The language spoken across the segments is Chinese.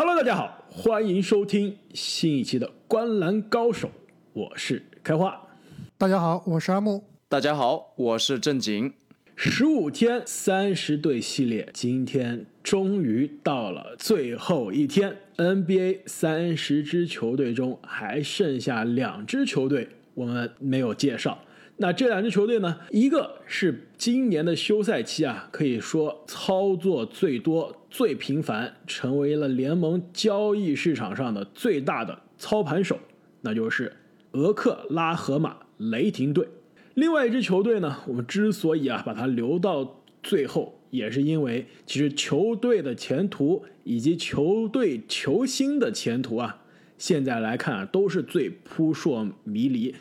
Hello，大家好，欢迎收听新一期的《观篮高手》，我是开花。大家好，我是阿木。大家好，我是正经。十五天三十队系列，今天终于到了最后一天。NBA 三十支球队中还剩下两支球队，我们没有介绍。那这两支球队呢？一个是今年的休赛期啊，可以说操作最多、最频繁，成为了联盟交易市场上的最大的操盘手，那就是俄克拉荷马雷霆队。另外一支球队呢，我们之所以啊把它留到最后，也是因为其实球队的前途以及球队球星的前途啊，现在来看啊都是最扑朔迷离。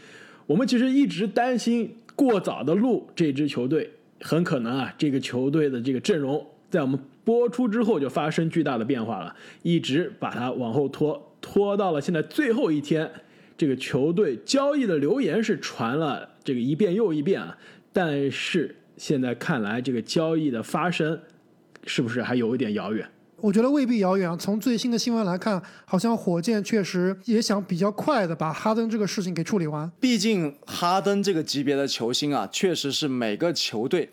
我们其实一直担心过早的录这支球队，很可能啊，这个球队的这个阵容在我们播出之后就发生巨大的变化了，一直把它往后拖，拖到了现在最后一天，这个球队交易的流言是传了这个一遍又一遍啊，但是现在看来这个交易的发生，是不是还有一点遥远？我觉得未必遥远啊。从最新的新闻来看，好像火箭确实也想比较快的把哈登这个事情给处理完。毕竟哈登这个级别的球星啊，确实是每个球队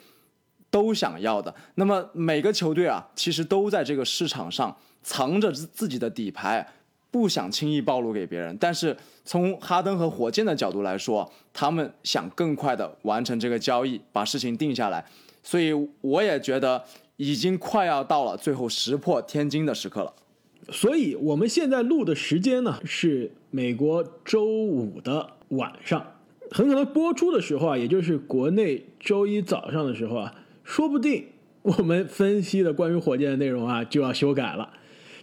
都想要的。那么每个球队啊，其实都在这个市场上藏着自己的底牌，不想轻易暴露给别人。但是从哈登和火箭的角度来说，他们想更快的完成这个交易，把事情定下来。所以我也觉得。已经快要到了最后石破天惊的时刻了，所以我们现在录的时间呢是美国周五的晚上，很可能播出的时候啊，也就是国内周一早上的时候啊，说不定我们分析的关于火箭的内容啊就要修改了。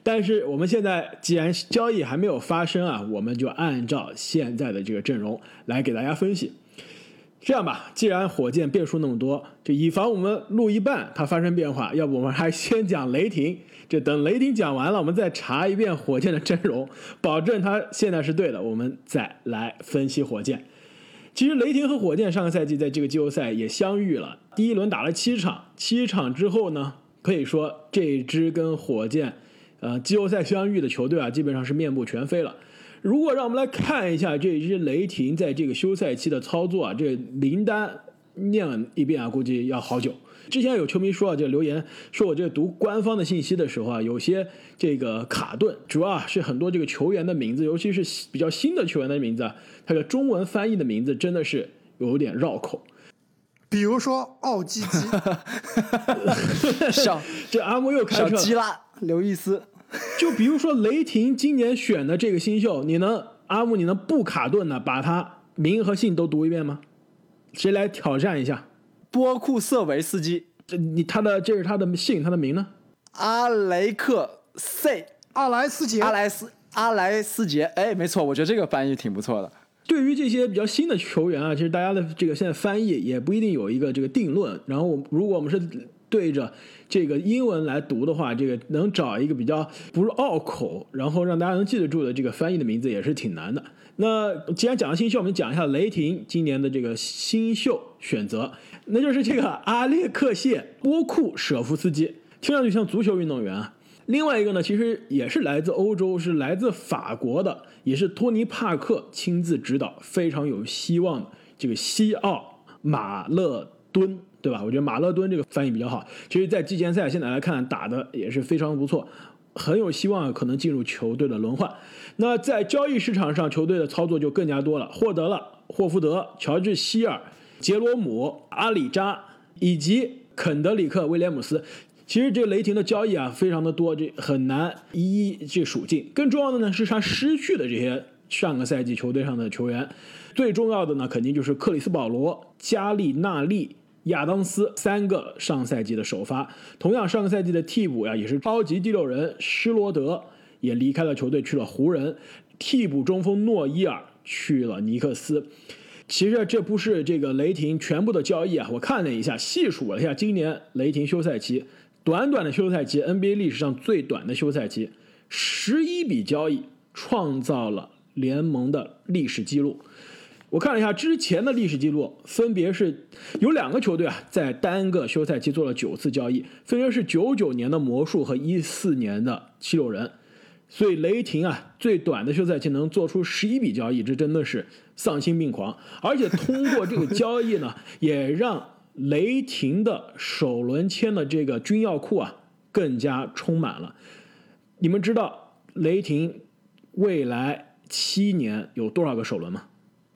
但是我们现在既然交易还没有发生啊，我们就按照现在的这个阵容来给大家分析。这样吧，既然火箭变数那么多，就以防我们录一半它发生变化，要不我们还先讲雷霆。就等雷霆讲完了，我们再查一遍火箭的阵容，保证它现在是对的，我们再来分析火箭。其实雷霆和火箭上个赛季在这个季后赛也相遇了，第一轮打了七场，七场之后呢，可以说这支跟火箭，呃，季后赛相遇的球队啊，基本上是面目全非了。如果让我们来看一下这支雷霆在这个休赛期的操作啊，这名单念一遍啊，估计要好久。之前有球迷说啊，这留言说我这读官方的信息的时候啊，有些这个卡顿，主要是很多这个球员的名字，尤其是比较新的球员的名字啊，他的中文翻译的名字真的是有点绕口。比如说奥基基，小这阿木又开小基拉刘易斯。就比如说雷霆今年选的这个新秀，你能阿木你能不卡顿的把他名和姓都读一遍吗？谁来挑战一下？波库瑟维斯基，这你他的这是他的姓，他的名呢？阿雷克 C 阿莱斯杰阿莱斯阿莱斯杰，哎，没错，我觉得这个翻译挺不错的。对于这些比较新的球员啊，其实大家的这个现在翻译也不一定有一个这个定论。然后我如果我们是对着这个英文来读的话，这个能找一个比较不是拗口，然后让大家能记得住的这个翻译的名字也是挺难的。那既然讲了新秀，我们讲一下雷霆今年的这个新秀选择，那就是这个阿列克谢波库舍夫斯基，听上去像足球运动员啊。另外一个呢，其实也是来自欧洲，是来自法国的，也是托尼帕克亲自指导，非常有希望的这个西奥马勒敦，对吧？我觉得马勒敦这个翻译比较好。其实，在季前赛现在来看，打的也是非常不错，很有希望可能进入球队的轮换。那在交易市场上，球队的操作就更加多了，获得了霍福德、乔治希尔、杰罗姆、阿里扎以及肯德里克威廉姆斯。其实这个雷霆的交易啊，非常的多，这很难一一这数尽。更重要的呢，是他失去的这些上个赛季球队上的球员。最重要的呢，肯定就是克里斯保罗、加利纳利、亚当斯三个上赛季的首发。同样，上个赛季的替补呀，也是超级第六人施罗德也离开了球队，去了湖人。替补中锋诺伊尔去了尼克斯。其实这不是这个雷霆全部的交易啊，我看了一下，细数了一下今年雷霆休赛期。短短的休赛期，NBA 历史上最短的休赛期，十一笔交易创造了联盟的历史记录。我看了一下之前的历史记录，分别是有两个球队啊，在单个休赛期做了九次交易，分别是九九年的魔术和一四年的七六人。所以雷霆啊，最短的休赛期能做出十一笔交易，这真的是丧心病狂。而且通过这个交易呢，也让雷霆的首轮签的这个军药库啊更加充满了。你们知道雷霆未来七年有多少个首轮吗？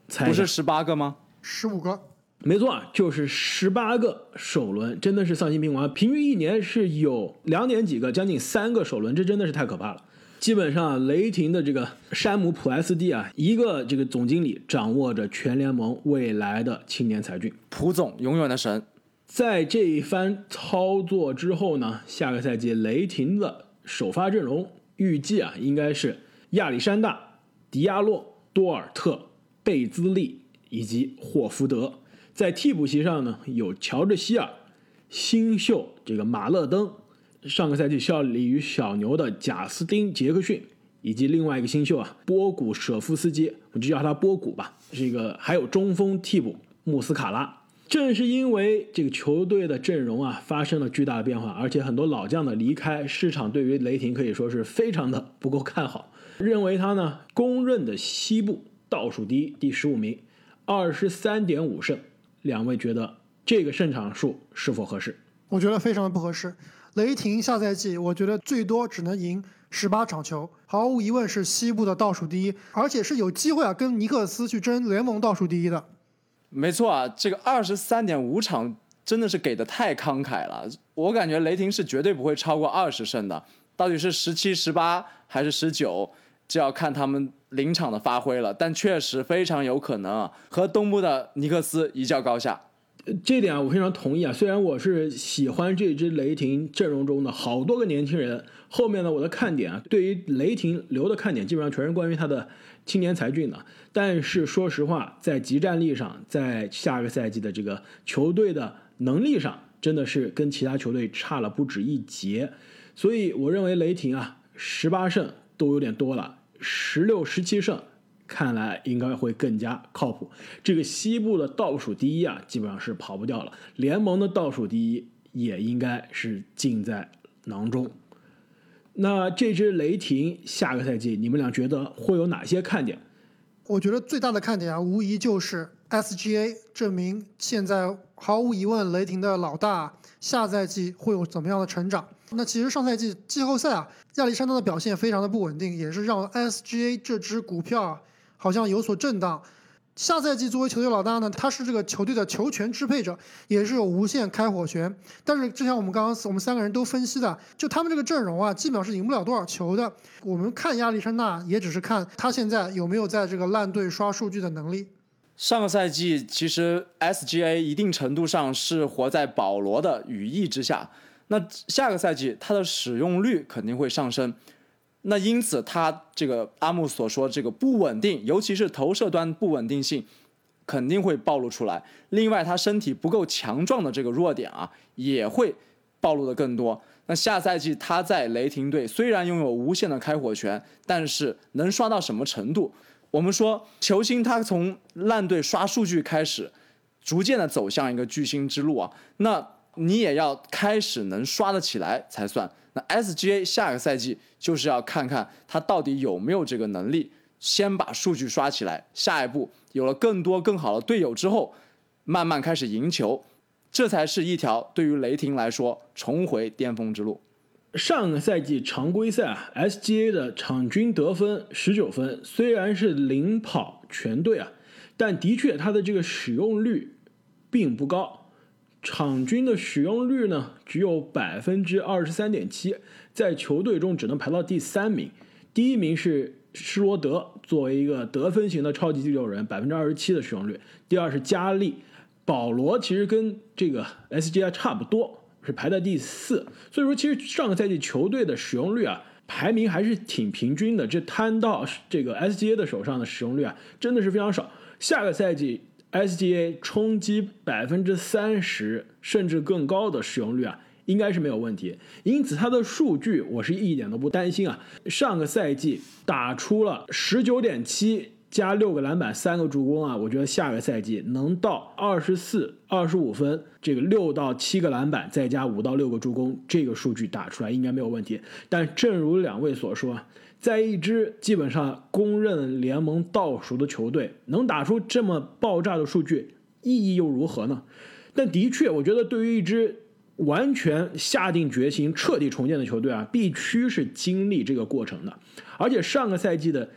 猜不是十八个吗？十五个，没错啊，就是十八个首轮，真的是丧心病狂。平均一年是有两点几个，将近三个首轮，这真的是太可怕了。基本上，雷霆的这个山姆普莱斯蒂啊，一个这个总经理掌握着全联盟未来的青年才俊。普总永远的神，在这一番操作之后呢，下个赛季雷霆的首发阵容预计啊，应该是亚历山大、迪亚洛、多尔特、贝兹利以及霍福德。在替补席上呢，有乔治希尔、新秀这个马勒登，上个赛季效力于小牛的贾斯汀杰克逊，以及另外一个新秀啊波古舍夫斯基，我就叫他波古吧。这个还有中锋替补穆斯卡拉。正是因为这个球队的阵容啊发生了巨大的变化，而且很多老将的离开，市场对于雷霆可以说是非常的不够看好，认为他呢公认的西部倒数第一，第十五名，二十三点五胜。两位觉得这个胜场数是否合适？我觉得非常的不合适。雷霆下赛季我觉得最多只能赢十八场球，毫无疑问是西部的倒数第一，而且是有机会啊跟尼克斯去争联盟倒数第一的。没错啊，这个二十三点五场真的是给的太慷慨了，我感觉雷霆是绝对不会超过二十胜的，到底是十七、十八还是十九，就要看他们临场的发挥了。但确实非常有可能啊，和东部的尼克斯一较高下。这点啊，我非常同意啊。虽然我是喜欢这支雷霆阵容中的好多个年轻人，后面呢，我的看点啊，对于雷霆留的看点基本上全是关于他的青年才俊的。但是说实话，在集战力上，在下个赛季的这个球队的能力上，真的是跟其他球队差了不止一截。所以我认为雷霆啊，十八胜都有点多了，十六、十七胜。看来应该会更加靠谱。这个西部的倒数第一啊，基本上是跑不掉了。联盟的倒数第一也应该是尽在囊中。那这支雷霆下个赛季，你们俩觉得会有哪些看点？我觉得最大的看点啊，无疑就是 SGA 证明现在毫无疑问，雷霆的老大下赛季会有怎么样的成长。那其实上赛季季后赛啊，亚历山大的表现非常的不稳定，也是让 SGA 这支股票啊。好像有所震荡。下赛季作为球队老大呢，他是这个球队的球权支配者，也是有无限开火权。但是，就像我们刚刚我们三个人都分析的，就他们这个阵容啊，基本上是赢不了多少球的。我们看亚历山大，也只是看他现在有没有在这个烂队刷数据的能力。上个赛季，其实 SGA 一定程度上是活在保罗的羽翼之下。那下个赛季，他的使用率肯定会上升。那因此，他这个阿木所说这个不稳定，尤其是投射端不稳定性，肯定会暴露出来。另外，他身体不够强壮的这个弱点啊，也会暴露的更多。那下赛季他在雷霆队虽然拥有无限的开火权，但是能刷到什么程度？我们说球星他从烂队刷数据开始，逐渐的走向一个巨星之路啊，那你也要开始能刷得起来才算。那 SGA 下个赛季就是要看看他到底有没有这个能力，先把数据刷起来，下一步有了更多更好的队友之后，慢慢开始赢球，这才是一条对于雷霆来说重回巅峰之路。上个赛季常规赛啊，SGA 的场均得分十九分，虽然是领跑全队啊，但的确他的这个使用率并不高。场均的使用率呢，只有百分之二十三点七，在球队中只能排到第三名。第一名是施罗德，作为一个得分型的超级第六人，百分之二十七的使用率。第二是加利，保罗其实跟这个 SGA 差不多，是排在第四。所以说，其实上个赛季球队的使用率啊，排名还是挺平均的。这摊到这个 SGA 的手上的使用率啊，真的是非常少。下个赛季。SGA 冲击百分之三十甚至更高的使用率啊，应该是没有问题。因此，他的数据我是一点都不担心啊。上个赛季打出了十九点七加六个篮板、三个助攻啊，我觉得下个赛季能到二十四、二十五分，这个六到七个篮板再加五到六个助攻，这个数据打出来应该没有问题。但正如两位所说，在一支基本上公认联盟倒数的球队，能打出这么爆炸的数据，意义又如何呢？但的确，我觉得对于一支完全下定决心彻底重建的球队啊，必须是经历这个过程的。而且上个赛季的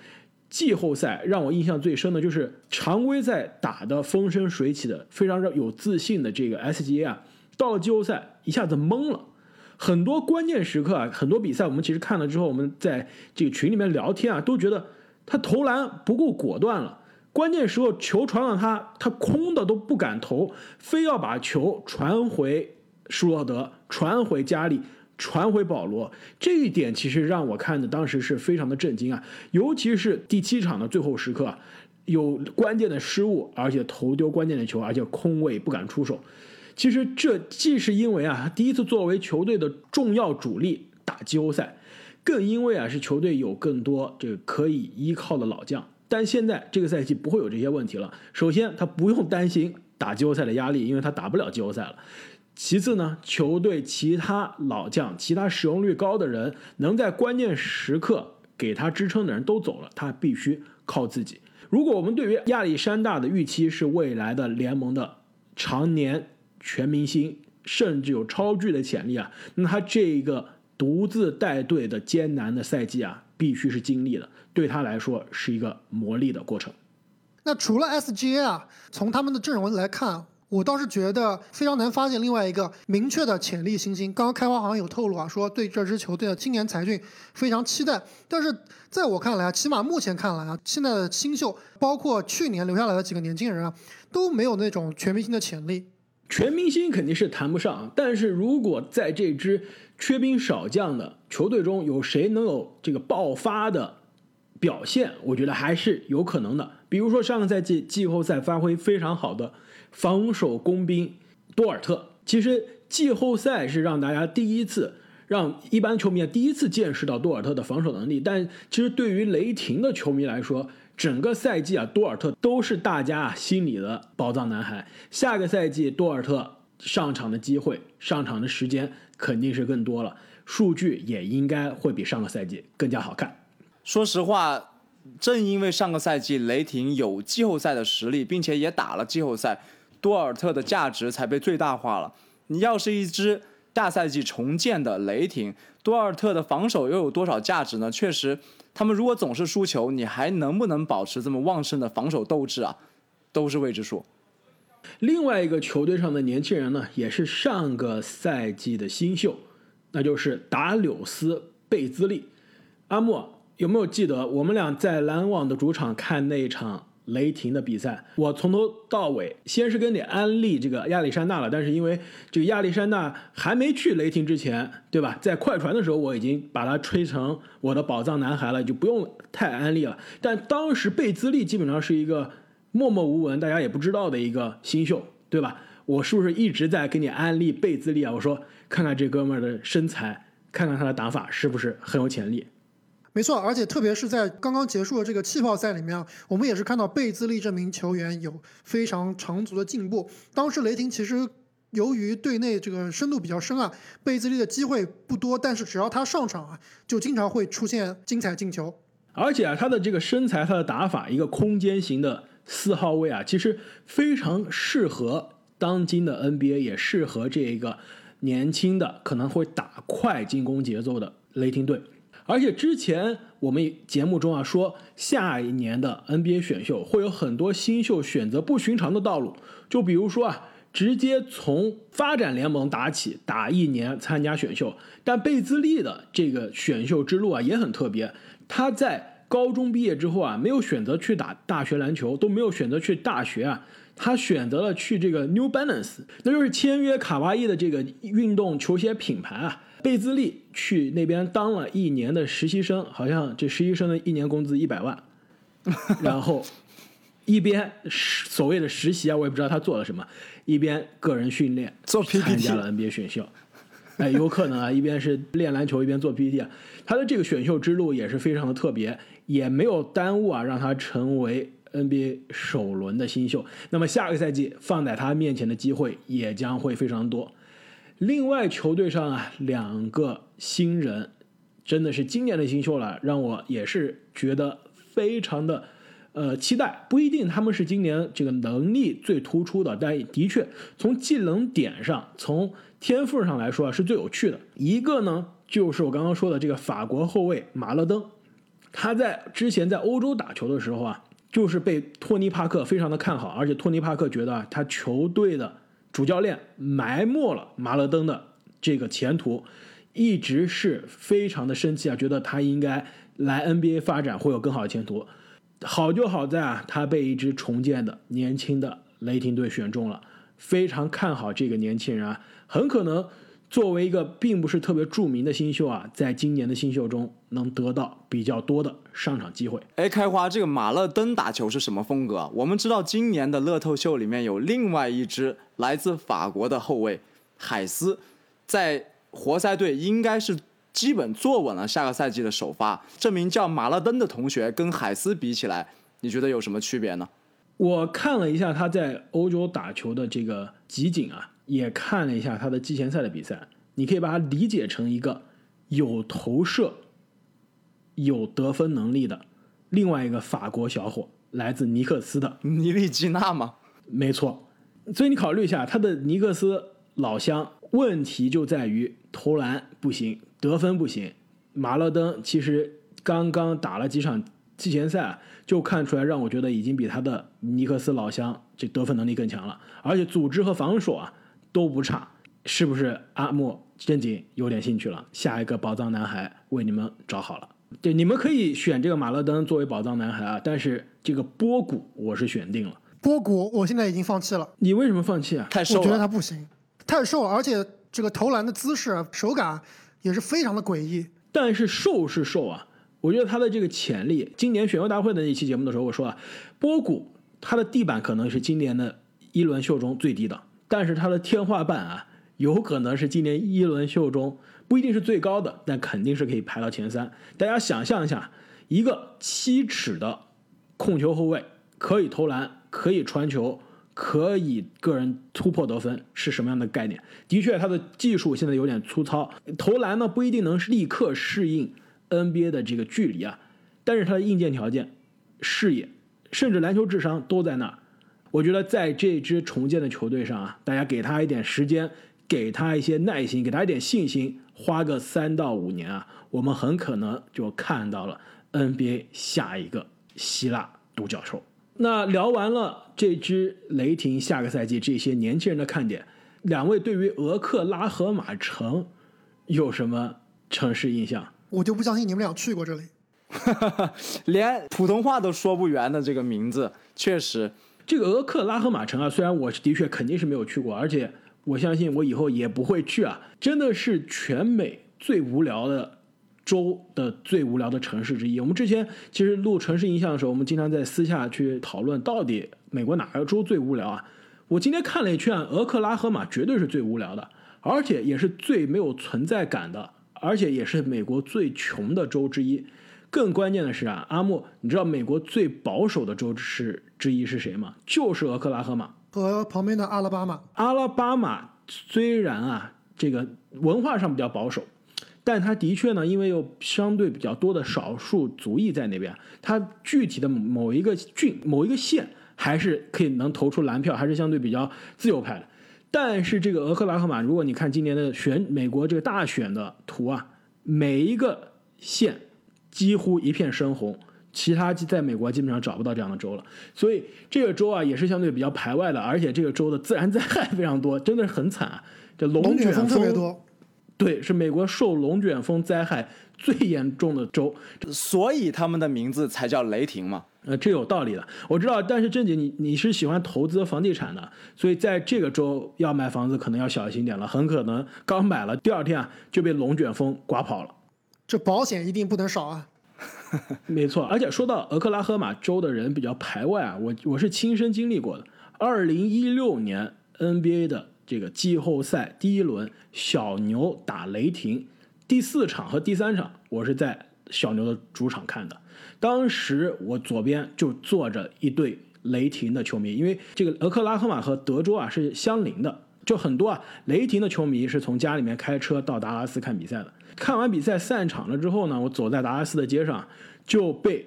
季后赛让我印象最深的就是常规赛打的风生水起的，非常有自信的这个 SGA 啊，到了季后赛一下子懵了。很多关键时刻啊，很多比赛我们其实看了之后，我们在这个群里面聊天啊，都觉得他投篮不够果断了。关键时候球传到他，他空的都不敢投，非要把球传回舒洛德，传回加里，传回保罗。这一点其实让我看的当时是非常的震惊啊，尤其是第七场的最后时刻，有关键的失误，而且投丢关键的球，而且空位不敢出手。其实这既是因为啊他，第一次作为球队的重要主力打季后赛，更因为啊是球队有更多这个可以依靠的老将。但现在这个赛季不会有这些问题了。首先，他不用担心打季后赛的压力，因为他打不了季后赛了。其次呢，球队其他老将、其他使用率高的人，能在关键时刻给他支撑的人都走了，他必须靠自己。如果我们对于亚历山大的预期是未来的联盟的常年。全明星，甚至有超巨的潜力啊！那他这个独自带队的艰难的赛季啊，必须是经历的，对他来说是一个磨砺的过程。那除了 SGA 啊，从他们的阵容来看，我倒是觉得非常难发现另外一个明确的潜力新星。刚刚开花好像有透露啊，说对这支球队的青年才俊非常期待。但是在我看来啊，起码目前看来啊，现在的新秀，包括去年留下来的几个年轻人啊，都没有那种全明星的潜力。全明星肯定是谈不上，但是如果在这支缺兵少将的球队中有谁能有这个爆发的表现，我觉得还是有可能的。比如说上个赛季季后赛发挥非常好的防守工兵多尔特，其实季后赛是让大家第一次让一般球迷第一次见识到多尔特的防守能力，但其实对于雷霆的球迷来说，整个赛季啊，多尔特都是大家心里的宝藏男孩。下个赛季，多尔特上场的机会、上场的时间肯定是更多了，数据也应该会比上个赛季更加好看。说实话，正因为上个赛季雷霆有季后赛的实力，并且也打了季后赛，多尔特的价值才被最大化了。你要是一支下赛季重建的雷霆，多尔特的防守又有多少价值呢？确实。他们如果总是输球，你还能不能保持这么旺盛的防守斗志啊？都是未知数。另外一个球队上的年轻人呢，也是上个赛季的新秀，那就是达柳斯·贝兹利。阿莫有没有记得我们俩在篮网的主场看那场？雷霆的比赛，我从头到尾先是跟你安利这个亚历山大了，但是因为这个亚历山大还没去雷霆之前，对吧？在快船的时候，我已经把他吹成我的宝藏男孩了，就不用太安利了。但当时贝兹利基本上是一个默默无闻，大家也不知道的一个新秀，对吧？我是不是一直在给你安利贝兹利啊？我说看看这哥们儿的身材，看看他的打法是不是很有潜力。没错，而且特别是在刚刚结束的这个气泡赛里面，我们也是看到贝兹利这名球员有非常长足的进步。当时雷霆其实由于队内这个深度比较深啊，贝兹利的机会不多，但是只要他上场啊，就经常会出现精彩进球。而且啊，他的这个身材，他的打法，一个空间型的四号位啊，其实非常适合当今的 NBA，也适合这个年轻的可能会打快进攻节奏的雷霆队。而且之前我们节目中啊说，下一年的 NBA 选秀会有很多新秀选择不寻常的道路，就比如说啊，直接从发展联盟打起，打一年参加选秀。但贝兹利的这个选秀之路啊也很特别，他在高中毕业之后啊，没有选择去打大学篮球，都没有选择去大学啊，他选择了去这个 New Balance，那就是签约卡哇伊的这个运动球鞋品牌啊。贝兹利去那边当了一年的实习生，好像这实习生的一年工资一百万，然后一边所谓的实习啊，我也不知道他做了什么，一边个人训练，做 PPT，参加了 NBA 选秀，哎，有可能啊，一边是练篮球一边做 PPT 啊，他的这个选秀之路也是非常的特别，也没有耽误啊，让他成为 NBA 首轮的新秀。那么下个赛季放在他面前的机会也将会非常多。另外，球队上啊，两个新人真的是今年的新秀了，让我也是觉得非常的呃期待。不一定他们是今年这个能力最突出的，但的确从技能点上、从天赋上来说啊是最有趣的。一个呢，就是我刚刚说的这个法国后卫马勒登，他在之前在欧洲打球的时候啊，就是被托尼帕克非常的看好，而且托尼帕克觉得啊，他球队的主教练埋没了马勒登的这个前途。一直是非常的生气啊，觉得他应该来 NBA 发展会有更好的前途。好就好在啊，他被一支重建的年轻的雷霆队选中了，非常看好这个年轻人啊，很可能作为一个并不是特别著名的新秀啊，在今年的新秀中能得到比较多的上场机会。哎，开花，这个马勒登打球是什么风格？我们知道今年的乐透秀里面有另外一支来自法国的后卫海斯，在。活塞队应该是基本坐稳了下个赛季的首发。这名叫马勒登的同学跟海斯比起来，你觉得有什么区别呢？我看了一下他在欧洲打球的这个集锦啊，也看了一下他的季前赛的比赛。你可以把它理解成一个有投射、有得分能力的另外一个法国小伙，来自尼克斯的尼利基纳吗？没错。所以你考虑一下，他的尼克斯老乡。问题就在于投篮不行，得分不行。马勒登其实刚刚打了几场季前赛，就看出来让我觉得已经比他的尼克斯老乡这得分能力更强了，而且组织和防守啊都不差。是不是阿莫正经有点兴趣了？下一个宝藏男孩为你们找好了。对，你们可以选这个马勒登作为宝藏男孩啊，但是这个波谷我是选定了。波谷我现在已经放弃了。你为什么放弃啊？太瘦了。我觉得他不行。太瘦了，而且这个投篮的姿势、手感也是非常的诡异。但是瘦是瘦啊，我觉得他的这个潜力，今年选秀大会的那期节目的时候，我说啊，波谷他的地板可能是今年的一轮秀中最低的，但是他的天花板啊，有可能是今年一轮秀中不一定是最高的，但肯定是可以排到前三。大家想象一下，一个七尺的控球后卫，可以投篮，可以传球。可以个人突破得分是什么样的概念？的确，他的技术现在有点粗糙，投篮呢不一定能立刻适应 NBA 的这个距离啊。但是他的硬件条件、视野，甚至篮球智商都在那儿。我觉得在这支重建的球队上啊，大家给他一点时间，给他一些耐心，给他一点信心，花个三到五年啊，我们很可能就看到了 NBA 下一个希腊独角兽。那聊完了这支雷霆下个赛季这些年轻人的看点，两位对于俄克拉荷马城有什么城市印象？我就不相信你们俩去过这里，连普通话都说不圆的这个名字，确实，这个俄克拉荷马城啊，虽然我的确肯定是没有去过，而且我相信我以后也不会去啊，真的是全美最无聊的。州的最无聊的城市之一。我们之前其实录城市印象的时候，我们经常在私下去讨论，到底美国哪个州最无聊啊？我今天看了一圈，俄克拉荷马绝对是最无聊的，而且也是最没有存在感的，而且也是美国最穷的州之一。更关键的是啊，阿木，你知道美国最保守的州是之一是谁吗？就是俄克拉荷马和旁边的阿拉巴马。阿拉巴马虽然啊，这个文化上比较保守。但它的确呢，因为有相对比较多的少数族裔在那边，它具体的某一个郡、某一个县还是可以能投出蓝票，还是相对比较自由派的。但是这个俄克拉荷马，如果你看今年的选美国这个大选的图啊，每一个县几乎一片深红，其他在美国基本上找不到这样的州了。所以这个州啊也是相对比较排外的，而且这个州的自然灾害非常多，真的是很惨啊，这龙卷风特别多。对，是美国受龙卷风灾害最严重的州，所以他们的名字才叫雷霆嘛。呃，这有道理的，我知道。但是郑姐，你你是喜欢投资房地产的，所以在这个州要买房子可能要小心点了，很可能刚买了第二天啊就被龙卷风刮跑了。这保险一定不能少啊。没错，而且说到俄克拉荷马州的人比较排外啊，我我是亲身经历过的。二零一六年 NBA 的。这个季后赛第一轮，小牛打雷霆，第四场和第三场，我是在小牛的主场看的。当时我左边就坐着一对雷霆的球迷，因为这个俄克拉荷马和德州啊是相邻的，就很多啊雷霆的球迷是从家里面开车到达拉斯看比赛的。看完比赛散场了之后呢，我走在达拉斯的街上就被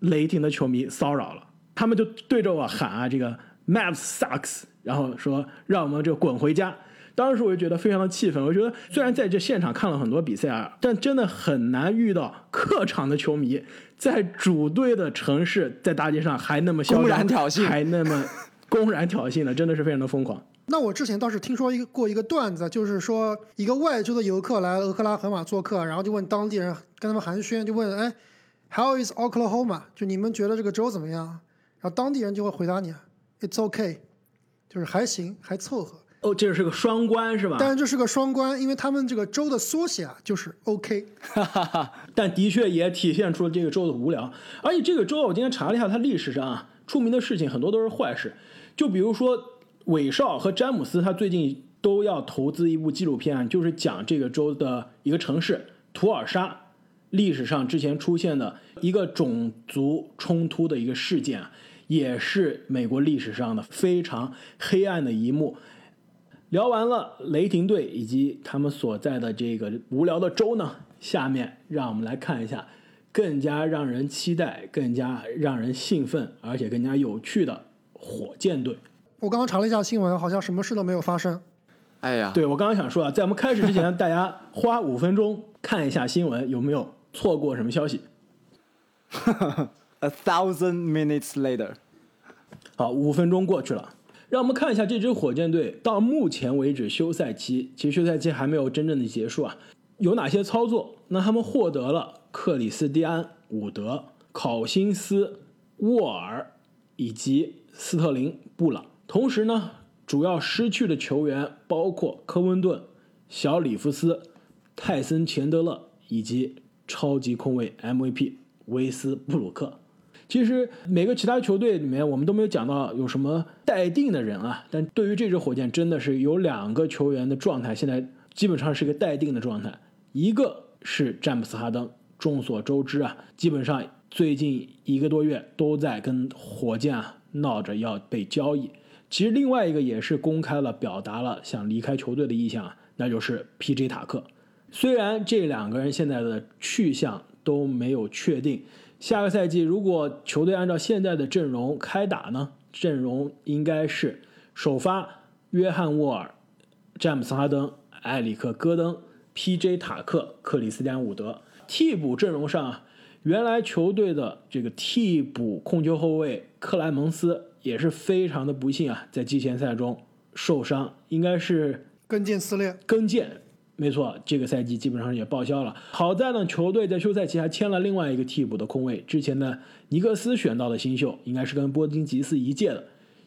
雷霆的球迷骚扰了，他们就对着我喊啊，这个 Mavs sucks，然后说让我们这滚回家。当时我就觉得非常的气愤，我觉得虽然在这现场看了很多比赛啊，但真的很难遇到客场的球迷在主队的城市，在大街上还那么嚣张公然挑衅还那么公然挑衅的，真的是非常的疯狂。那我之前倒是听说一个过一个段子，就是说一个外州的游客来俄克拉荷马做客，然后就问当地人跟他们寒暄，就问哎，How is Oklahoma？就你们觉得这个州怎么样？然后当地人就会回答你，It's okay，就是还行，还凑合。哦，这是个双关是吧？但是这是个双关，因为他们这个州的缩写啊就是 OK。哈哈哈但的确也体现出了这个州的无聊。而且这个州啊，我今天查了一下，它历史上啊出名的事情很多都是坏事。就比如说韦少和詹姆斯，他最近都要投资一部纪录片，就是讲这个州的一个城市图尔沙历史上之前出现的一个种族冲突的一个事件，也是美国历史上的非常黑暗的一幕。聊完了雷霆队以及他们所在的这个无聊的州呢，下面让我们来看一下更加让人期待、更加让人兴奋，而且更加有趣的火箭队。我刚刚查了一下新闻，好像什么事都没有发生。哎呀，对我刚刚想说啊，在我们开始之前，大家花五分钟看一下新闻，有没有错过什么消息？A thousand minutes later，好，五分钟过去了，让我们看一下这支火箭队到目前为止休赛期，其实休赛期还没有真正的结束啊，有哪些操作？那他们获得了克里斯蒂安、伍德、考辛斯、沃尔以及斯特林、布朗，同时呢，主要失去的球员包括科温顿、小里弗斯、泰森·钱德勒以及超级控卫 MVP 威斯布鲁克。其实每个其他球队里面，我们都没有讲到有什么待定的人啊。但对于这支火箭，真的是有两个球员的状态，现在基本上是一个待定的状态。一个是詹姆斯哈登，众所周知啊，基本上最近一个多月都在跟火箭啊闹着要被交易。其实另外一个也是公开了表达了想离开球队的意向啊，那就是 P.J. 塔克。虽然这两个人现在的去向都没有确定。下个赛季，如果球队按照现在的阵容开打呢？阵容应该是首发约翰沃尔、詹姆斯哈登、埃里克戈登、P.J. 塔克、克里斯蒂安伍德。替补阵容上啊，原来球队的这个替补控球后卫克莱蒙斯也是非常的不幸啊，在季前赛中受伤，应该是跟腱撕裂，跟腱。没错，这个赛季基本上也报销了。好在呢，球队在休赛期还签了另外一个替补的空位，之前呢尼克斯选到的新秀，应该是跟波金吉斯一届的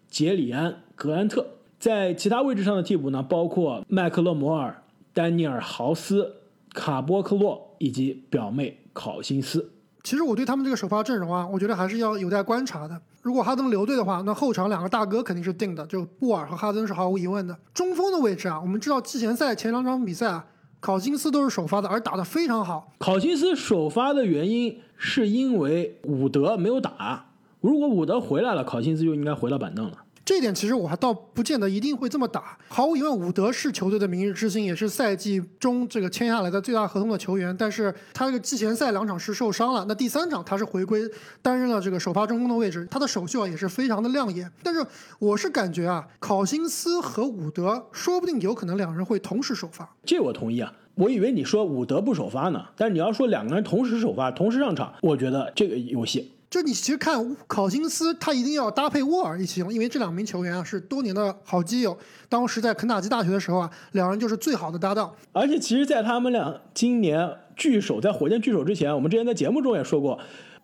杰里安·格兰特。在其他位置上的替补呢，包括麦克勒摩尔、丹尼尔·豪斯、卡波克洛以及表妹考辛斯。其实我对他们这个首发阵容啊，我觉得还是要有待观察的。如果哈登留队的话，那后场两个大哥肯定是定的，就布尔和哈登是毫无疑问的。中锋的位置啊，我们知道季前赛前两场比赛啊，考辛斯都是首发的，而打得非常好。考辛斯首发的原因是因为伍德没有打，如果伍德回来了，考辛斯就应该回到板凳了。这点其实我还倒不见得一定会这么打。毫无疑问，伍德是球队的明日之星，也是赛季中这个签下来的最大合同的球员。但是他这个季前赛两场是受伤了，那第三场他是回归担任了这个首发中锋的位置，他的首秀啊也是非常的亮眼。但是我是感觉啊，考辛斯和伍德说不定有可能两人会同时首发。这我同意啊，我以为你说伍德不首发呢，但是你要说两个人同时首发、同时上场，我觉得这个游戏。就你其实看考辛斯，他一定要搭配沃尔一起用，因为这两名球员啊是多年的好基友。当时在肯塔基大学的时候啊，两人就是最好的搭档。而且其实，在他们俩今年聚首在火箭聚首之前，我们之前在节目中也说过，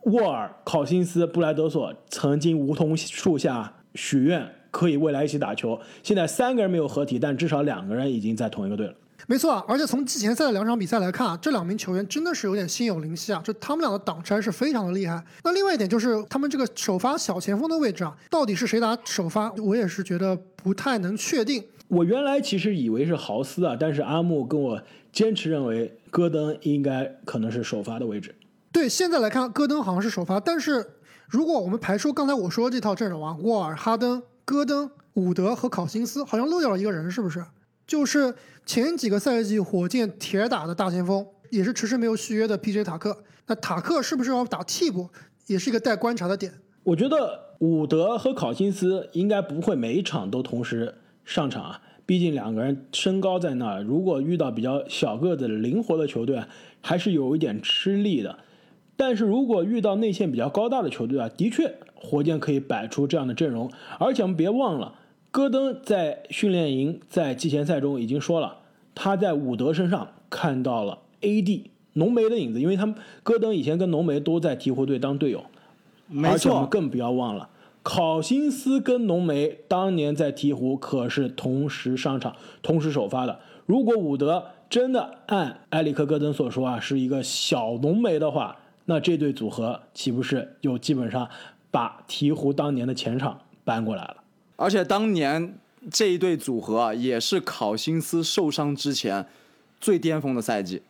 沃尔、考辛斯、布莱德索曾经梧桐树下许愿可以未来一起打球。现在三个人没有合体，但至少两个人已经在同一个队了。没错啊，而且从季前赛的两场比赛来看啊，这两名球员真的是有点心有灵犀啊，就他们俩的挡拆是非常的厉害。那另外一点就是他们这个首发小前锋的位置啊，到底是谁打首发，我也是觉得不太能确定。我原来其实以为是豪斯啊，但是阿木跟我坚持认为戈登应该可能是首发的位置。对，现在来看戈登好像是首发，但是如果我们排除刚才我说的这套阵容啊，沃尔、哈登、戈登、伍德和考辛斯，好像漏掉了一个人，是不是？就是前几个赛季火箭铁打的大前锋也是迟迟没有续约的 PJ 塔克。那塔克是不是要打替补，也是一个待观察的点。我觉得伍德和考辛斯应该不会每一场都同时上场啊，毕竟两个人身高在那儿，如果遇到比较小个子、灵活的球队，还是有一点吃力的。但是如果遇到内线比较高大的球队啊，的确火箭可以摆出这样的阵容。而且我们别忘了，戈登在训练营、在季前赛中已经说了，他在伍德身上看到了 AD 浓眉的影子，因为他们戈登以前跟浓眉都在鹈鹕队当队友。没而且我们错，更不要忘了，考辛斯跟浓眉当年在鹈鹕可是同时上场、同时首发的。如果伍德真的按埃里克·戈登所说啊，是一个小浓眉的话，那这对组合岂不是就基本上把鹈鹕当年的前场搬过来了？而且当年这一对组合啊，也是考辛斯受伤之前最巅峰的赛季。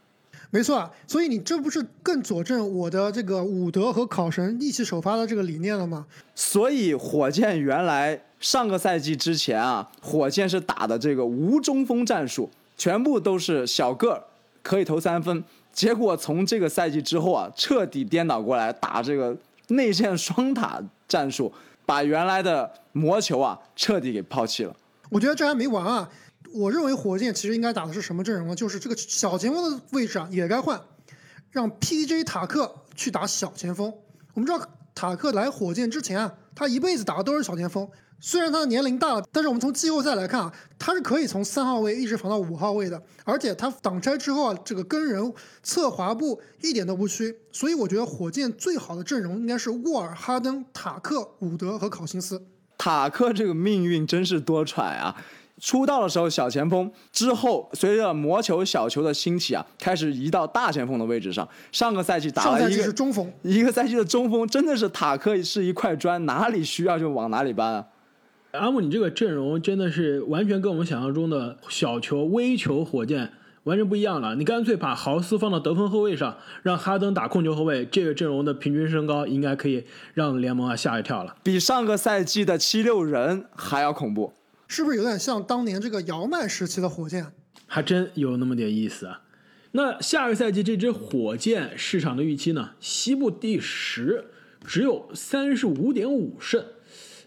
没错啊，所以你这不是更佐证我的这个伍德和考神一起首发的这个理念了吗？所以火箭原来上个赛季之前啊，火箭是打的这个无中锋战术，全部都是小个儿，可以投三分。结果从这个赛季之后啊，彻底颠倒过来打这个内线双塔战术，把原来的魔球啊彻底给抛弃了。我觉得这还没完啊！我认为火箭其实应该打的是什么阵容呢？就是这个小前锋的位置啊也该换，让 PJ 塔克去打小前锋。我们知道塔克来火箭之前啊，他一辈子打的都是小前锋。虽然他的年龄大了，但是我们从季后赛来看啊，他是可以从三号位一直防到五号位的，而且他挡拆之后啊，这个跟人侧滑步一点都不虚。所以我觉得火箭最好的阵容应该是沃尔、哈登、塔克、伍德和考辛斯。塔克这个命运真是多舛啊！出道的时候小前锋，之后随着魔球、小球的兴起啊，开始移到大前锋的位置上。上个赛季打了一个是中锋。一个赛季的中锋，真的是塔克是一块砖，哪里需要就往哪里搬啊！阿木，你这个阵容真的是完全跟我们想象中的小球、微球火箭完全不一样了。你干脆把豪斯放到得分后卫上，让哈登打控球后卫，这个阵容的平均身高应该可以让联盟啊吓一跳了。比上个赛季的七六人还要恐怖。是不是有点像当年这个姚曼时期的火箭？还真有那么点意思啊。那下个赛季这支火箭市场的预期呢？西部第十，只有三十五点五胜，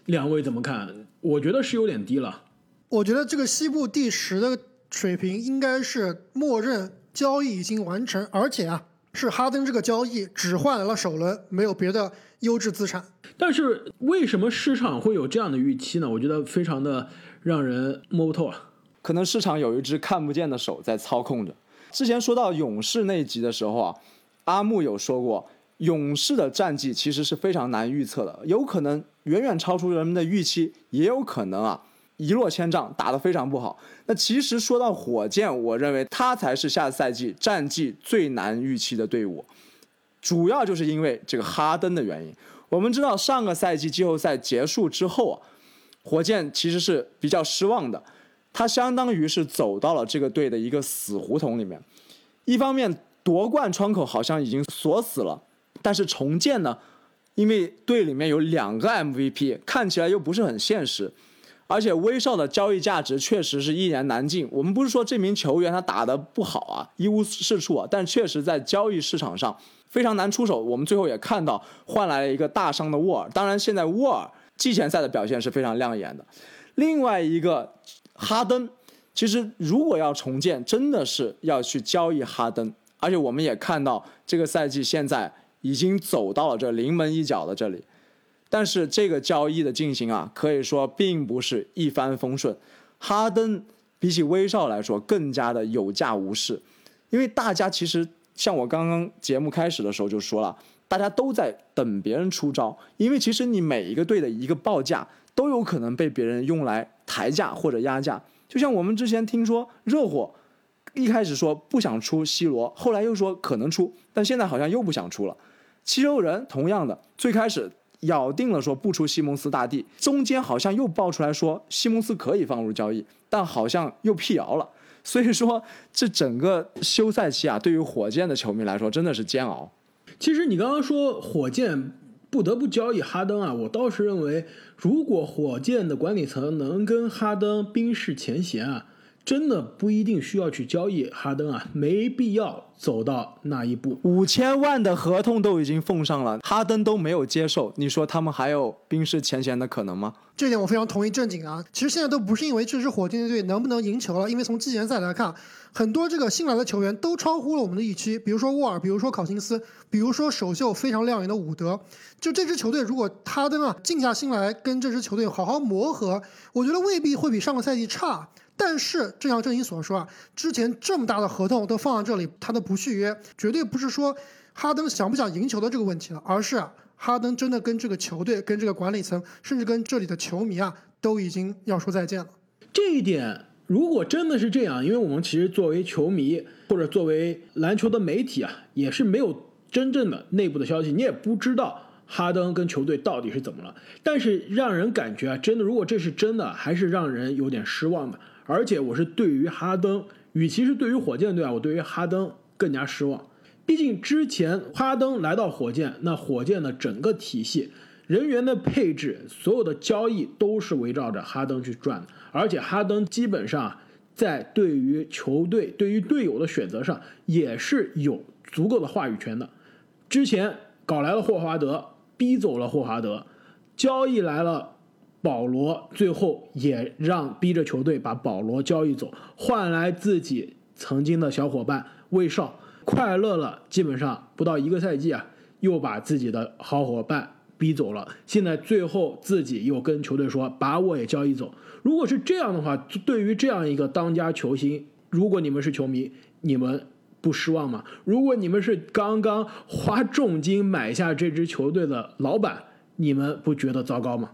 两位怎么看？我觉得是有点低了。我觉得这个西部第十的水平应该是默认交易已经完成，而且啊是哈登这个交易只换来了首轮，没有别的优质资产。但是为什么市场会有这样的预期呢？我觉得非常的让人摸不透啊。可能市场有一只看不见的手在操控着。之前说到勇士那一集的时候啊，阿木有说过，勇士的战绩其实是非常难预测的，有可能远远超出人们的预期，也有可能啊一落千丈，打得非常不好。那其实说到火箭，我认为他才是下赛季战绩最难预期的队伍，主要就是因为这个哈登的原因。我们知道上个赛季季后赛结束之后啊，火箭其实是比较失望的。他相当于是走到了这个队的一个死胡同里面。一方面夺冠窗口好像已经锁死了，但是重建呢，因为队里面有两个 MVP，看起来又不是很现实。而且威少的交易价值确实是一言难尽。我们不是说这名球员他打得不好啊，一无是处啊，但确实在交易市场上非常难出手。我们最后也看到换来了一个大伤的沃尔，当然现在沃尔季前赛的表现是非常亮眼的。另外一个哈登，其实如果要重建，真的是要去交易哈登，而且我们也看到这个赛季现在已经走到了这临门一脚的这里。但是这个交易的进行啊，可以说并不是一帆风顺。哈登比起威少来说更加的有价无市，因为大家其实像我刚刚节目开始的时候就说了，大家都在等别人出招，因为其实你每一个队的一个报价都有可能被别人用来抬价或者压价。就像我们之前听说热火一开始说不想出 C 罗，后来又说可能出，但现在好像又不想出了。七六人同样的，最开始咬定了说不出西蒙斯大帝，中间好像又爆出来说西蒙斯可以放入交易，但好像又辟谣了。所以说，这整个休赛期啊，对于火箭的球迷来说真的是煎熬。其实你刚刚说火箭不得不交易哈登啊，我倒是认为，如果火箭的管理层能跟哈登冰释前嫌啊，真的不一定需要去交易哈登啊，没必要走到那一步。五千万的合同都已经奉上了，哈登都没有接受，你说他们还有冰释前嫌的可能吗？这点我非常同意正经啊。其实现在都不是因为这支火箭队能不能赢球了，因为从季前赛来看，很多这个新来的球员都超乎了我们的预期，比如说沃尔，比如说考辛斯，比如说首秀非常亮眼的伍德。就这支球队，如果哈登啊静下心来跟这支球队好好磨合，我觉得未必会比上个赛季差。但是，正像郑英所说啊，之前这么大的合同都放在这里，他都不续约，绝对不是说哈登想不想赢球的这个问题了，而是啊哈登真的跟这个球队、跟这个管理层，甚至跟这里的球迷啊，都已经要说再见了。这一点，如果真的是这样，因为我们其实作为球迷或者作为篮球的媒体啊，也是没有真正的内部的消息，你也不知道哈登跟球队到底是怎么了。但是让人感觉啊，真的，如果这是真的，还是让人有点失望的。而且我是对于哈登，与其是对于火箭队啊，我对于哈登更加失望。毕竟之前哈登来到火箭，那火箭的整个体系、人员的配置、所有的交易都是围绕着哈登去转的。而且哈登基本上在对于球队、对于队友的选择上也是有足够的话语权的。之前搞来了霍华德，逼走了霍华德，交易来了。保罗最后也让逼着球队把保罗交易走，换来自己曾经的小伙伴威少快乐了。基本上不到一个赛季啊，又把自己的好伙伴逼走了。现在最后自己又跟球队说把我也交易走。如果是这样的话，对于这样一个当家球星，如果你们是球迷，你们不失望吗？如果你们是刚刚花重金买下这支球队的老板，你们不觉得糟糕吗？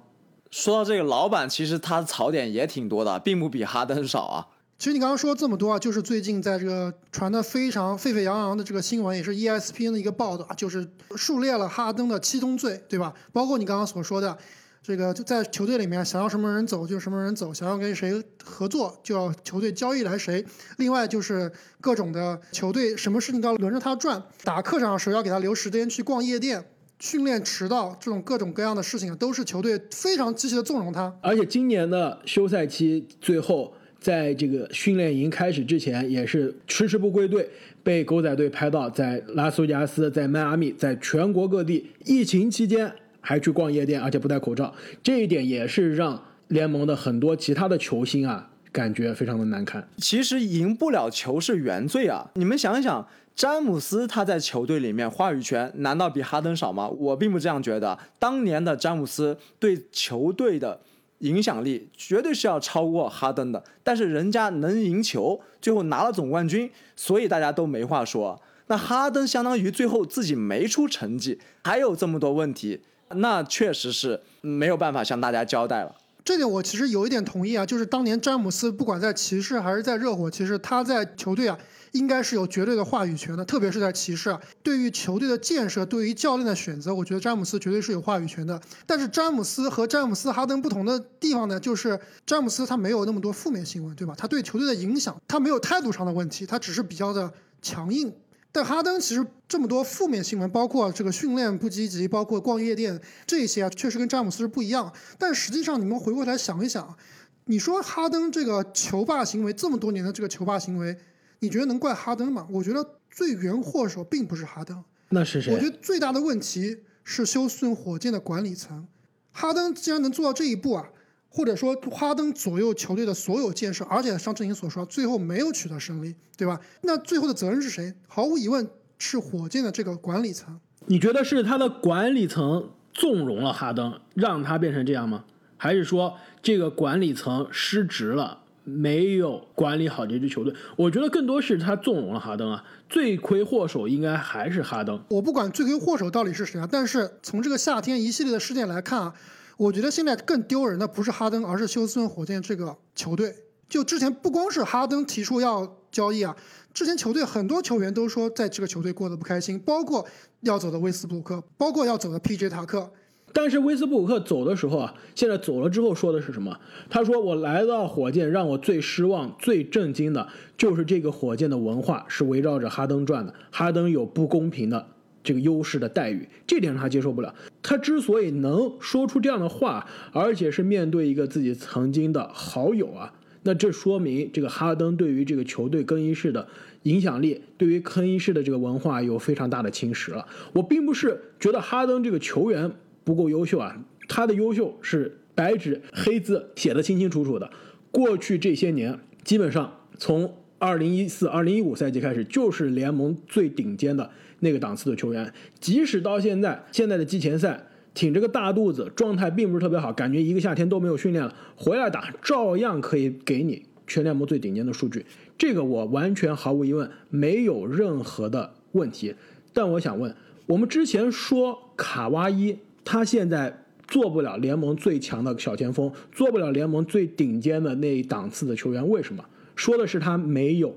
说到这个老板，其实他的槽点也挺多的，并不比哈登少啊。其实你刚刚说这么多啊，就是最近在这个传的非常沸沸扬扬的这个新闻，也是 ESPN 的一个报道，就是数列了哈登的七宗罪，对吧？包括你刚刚所说的这个，就在球队里面想要什么人走就什么人走，想要跟谁合作就要球队交易来谁。另外就是各种的球队什么事情都要轮着他转，打客场的时候要给他留时间去逛夜店。训练迟到这种各种各样的事情，都是球队非常积极的纵容他。而且今年的休赛期最后，在这个训练营开始之前，也是迟迟不归队，被狗仔队拍到在拉斯维加斯、在迈阿密、在全国各地，疫情期间还去逛夜店，而且不戴口罩。这一点也是让联盟的很多其他的球星啊，感觉非常的难堪。其实赢不了球是原罪啊！你们想一想。詹姆斯他在球队里面话语权难道比哈登少吗？我并不这样觉得。当年的詹姆斯对球队的影响力绝对是要超过哈登的，但是人家能赢球，最后拿了总冠军，所以大家都没话说。那哈登相当于最后自己没出成绩，还有这么多问题，那确实是没有办法向大家交代了。这点我其实有一点同意啊，就是当年詹姆斯不管在骑士还是在热火，其实他在球队啊。应该是有绝对的话语权的，特别是在骑士。对于球队的建设，对于教练的选择，我觉得詹姆斯绝对是有话语权的。但是詹姆斯和詹姆斯哈登不同的地方呢，就是詹姆斯他没有那么多负面新闻，对吧？他对球队的影响，他没有态度上的问题，他只是比较的强硬。但哈登其实这么多负面新闻，包括这个训练不积极，包括逛夜店这些啊，确实跟詹姆斯是不一样。但实际上，你们回过来想一想，你说哈登这个球霸行为这么多年的这个球霸行为。你觉得能怪哈登吗？我觉得最原祸首并不是哈登，那是谁？我觉得最大的问题是休斯顿火箭的管理层。哈登既然能做到这一步啊，或者说哈登左右球队的所有建设，而且像郑英所说，最后没有取得胜利，对吧？那最后的责任是谁？毫无疑问是火箭的这个管理层。你觉得是他的管理层纵容了哈登，让他变成这样吗？还是说这个管理层失职了？没有管理好这支球队，我觉得更多是他纵容了哈登啊，罪魁祸首应该还是哈登。我不管罪魁祸首到底是谁啊，但是从这个夏天一系列的事件来看啊，我觉得现在更丢人的不是哈登，而是休斯顿火箭这个球队。就之前不光是哈登提出要交易啊，之前球队很多球员都说在这个球队过得不开心，包括要走的威斯布鲁克，包括要走的 P.J. 塔克。但是威斯布鲁克走的时候啊，现在走了之后说的是什么？他说：“我来到火箭，让我最失望、最震惊的就是这个火箭的文化是围绕着哈登转的，哈登有不公平的这个优势的待遇，这点他接受不了。他之所以能说出这样的话，而且是面对一个自己曾经的好友啊，那这说明这个哈登对于这个球队更衣室的影响力，对于更衣室的这个文化有非常大的侵蚀了。我并不是觉得哈登这个球员不够优秀啊，他的优秀是白纸黑字写的清清楚楚的。过去这些年，基本上从二零一四、二零一五赛季开始，就是联盟最顶尖的那个档次的球员。即使到现在，现在的季前赛，挺着个大肚子，状态并不是特别好，感觉一个夏天都没有训练了，回来打照样可以给你全联盟最顶尖的数据。这个我完全毫无疑问，没有任何的问题。但我想问，我们之前说卡哇伊，他现在做不了联盟最强的小前锋，做不了联盟最顶尖的那一档次的球员，为什么？说的是他没有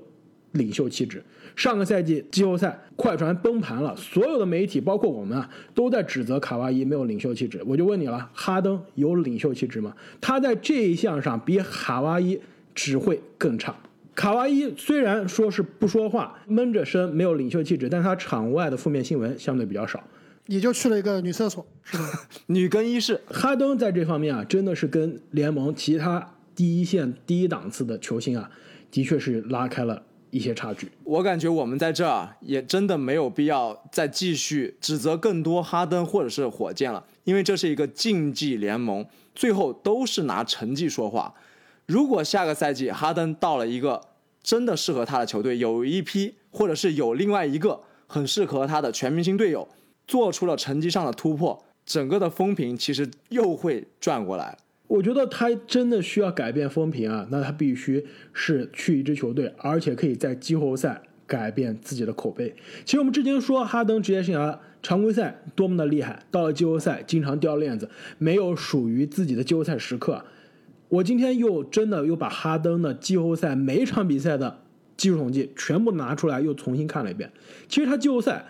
领袖气质。上个赛季季后赛快船崩盘了，所有的媒体包括我们啊，都在指责卡哇伊没有领袖气质。我就问你了，哈登有领袖气质吗？他在这一项上比卡哇伊只会更差。卡哇伊虽然说是不说话、闷着声，没有领袖气质，但他场外的负面新闻相对比较少。也就去了一个女厕所，是吧？女更衣室，哈登在这方面啊，真的是跟联盟其他第一线、第一档次的球星啊，的确是拉开了一些差距。我感觉我们在这儿也真的没有必要再继续指责更多哈登或者是火箭了，因为这是一个竞技联盟，最后都是拿成绩说话。如果下个赛季哈登到了一个真的适合他的球队，有一批或者是有另外一个很适合他的全明星队友，做出了成绩上的突破，整个的风评其实又会转过来。我觉得他真的需要改变风评啊，那他必须是去一支球队，而且可以在季后赛改变自己的口碑。其实我们之前说哈登职业生涯常规赛多么的厉害，到了季后赛经常掉链子，没有属于自己的季后赛时刻。我今天又真的又把哈登的季后赛每一场比赛的技术统计全部拿出来，又重新看了一遍。其实他季后赛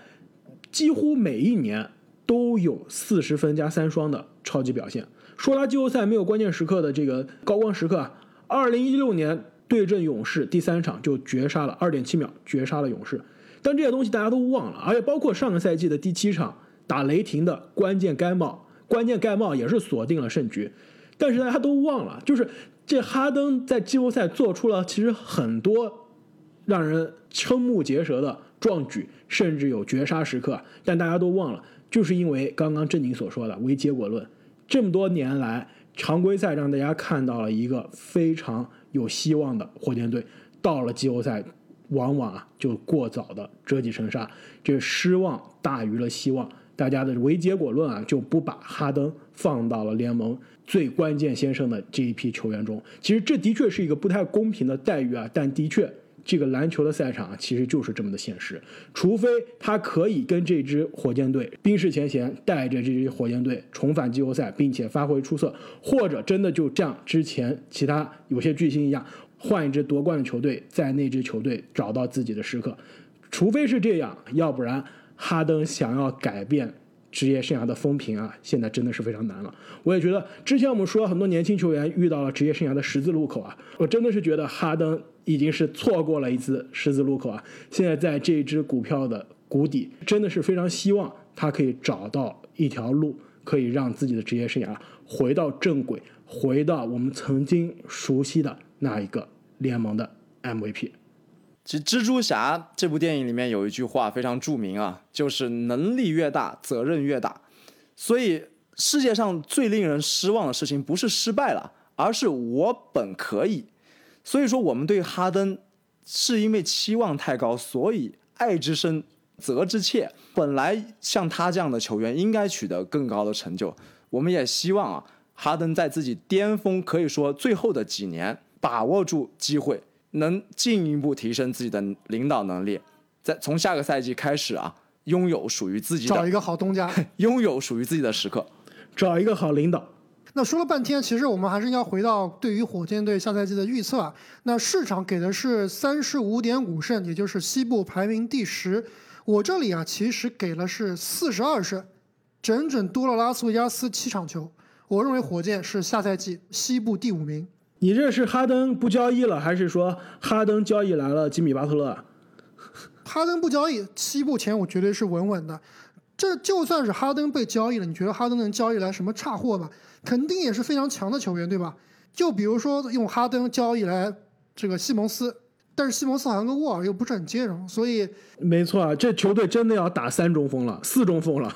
几乎每一年都有四十分加三双的超级表现。说他季后赛没有关键时刻的这个高光时刻啊，二零一六年对阵勇士第三场就绝杀了二点七秒绝杀了勇士，但这些东西大家都忘了，而且包括上个赛季的第七场打雷霆的关键盖帽，关键盖帽也是锁定了胜局，但是大家都忘了，就是这哈登在季后赛做出了其实很多让人瞠目结舌的壮举，甚至有绝杀时刻，但大家都忘了，就是因为刚刚正经所说的唯结果论。这么多年来，常规赛让大家看到了一个非常有希望的火箭队，到了季后赛，往往啊就过早的折戟沉沙，这失望大于了希望。大家的唯结果论啊，就不把哈登放到了联盟最关键先生的这一批球员中。其实这的确是一个不太公平的待遇啊，但的确。这个篮球的赛场其实就是这么的现实，除非他可以跟这支火箭队冰释前嫌，带着这支火箭队重返季后赛，并且发挥出色，或者真的就像之前其他有些巨星一样，换一支夺冠的球队，在那支球队找到自己的时刻。除非是这样，要不然哈登想要改变职业生涯的风评啊，现在真的是非常难了。我也觉得，之前我们说很多年轻球员遇到了职业生涯的十字路口啊，我真的是觉得哈登。已经是错过了一次十字路口啊！现在在这只股票的谷底，真的是非常希望他可以找到一条路，可以让自己的职业生涯回到正轨，回到我们曾经熟悉的那一个联盟的 MVP。其实《蜘蛛侠》这部电影里面有一句话非常著名啊，就是能力越大，责任越大。所以世界上最令人失望的事情，不是失败了，而是我本可以。所以说，我们对哈登是因为期望太高，所以爱之深，责之切。本来像他这样的球员应该取得更高的成就。我们也希望啊，哈登在自己巅峰，可以说最后的几年，把握住机会，能进一步提升自己的领导能力。在从下个赛季开始啊，拥有属于自己的找一个好东家，拥有属于自己的时刻，找一个好领导。那说了半天，其实我们还是要回到对于火箭队下赛季的预测啊。那市场给的是三十五点五胜，也就是西部排名第十。我这里啊，其实给了是四十二胜，整整多了拉斯维加斯七场球。我认为火箭是下赛季西部第五名。你这是哈登不交易了，还是说哈登交易来了吉米巴特勒？哈登不交易，西部前五绝对是稳稳的。这就算是哈登被交易了，你觉得哈登能交易来什么差货吗？肯定也是非常强的球员，对吧？就比如说用哈登交易来这个西蒙斯，但是西蒙斯好像跟沃尔又不是很兼容，所以没错啊，这球队真的要打三中锋了，四中锋了。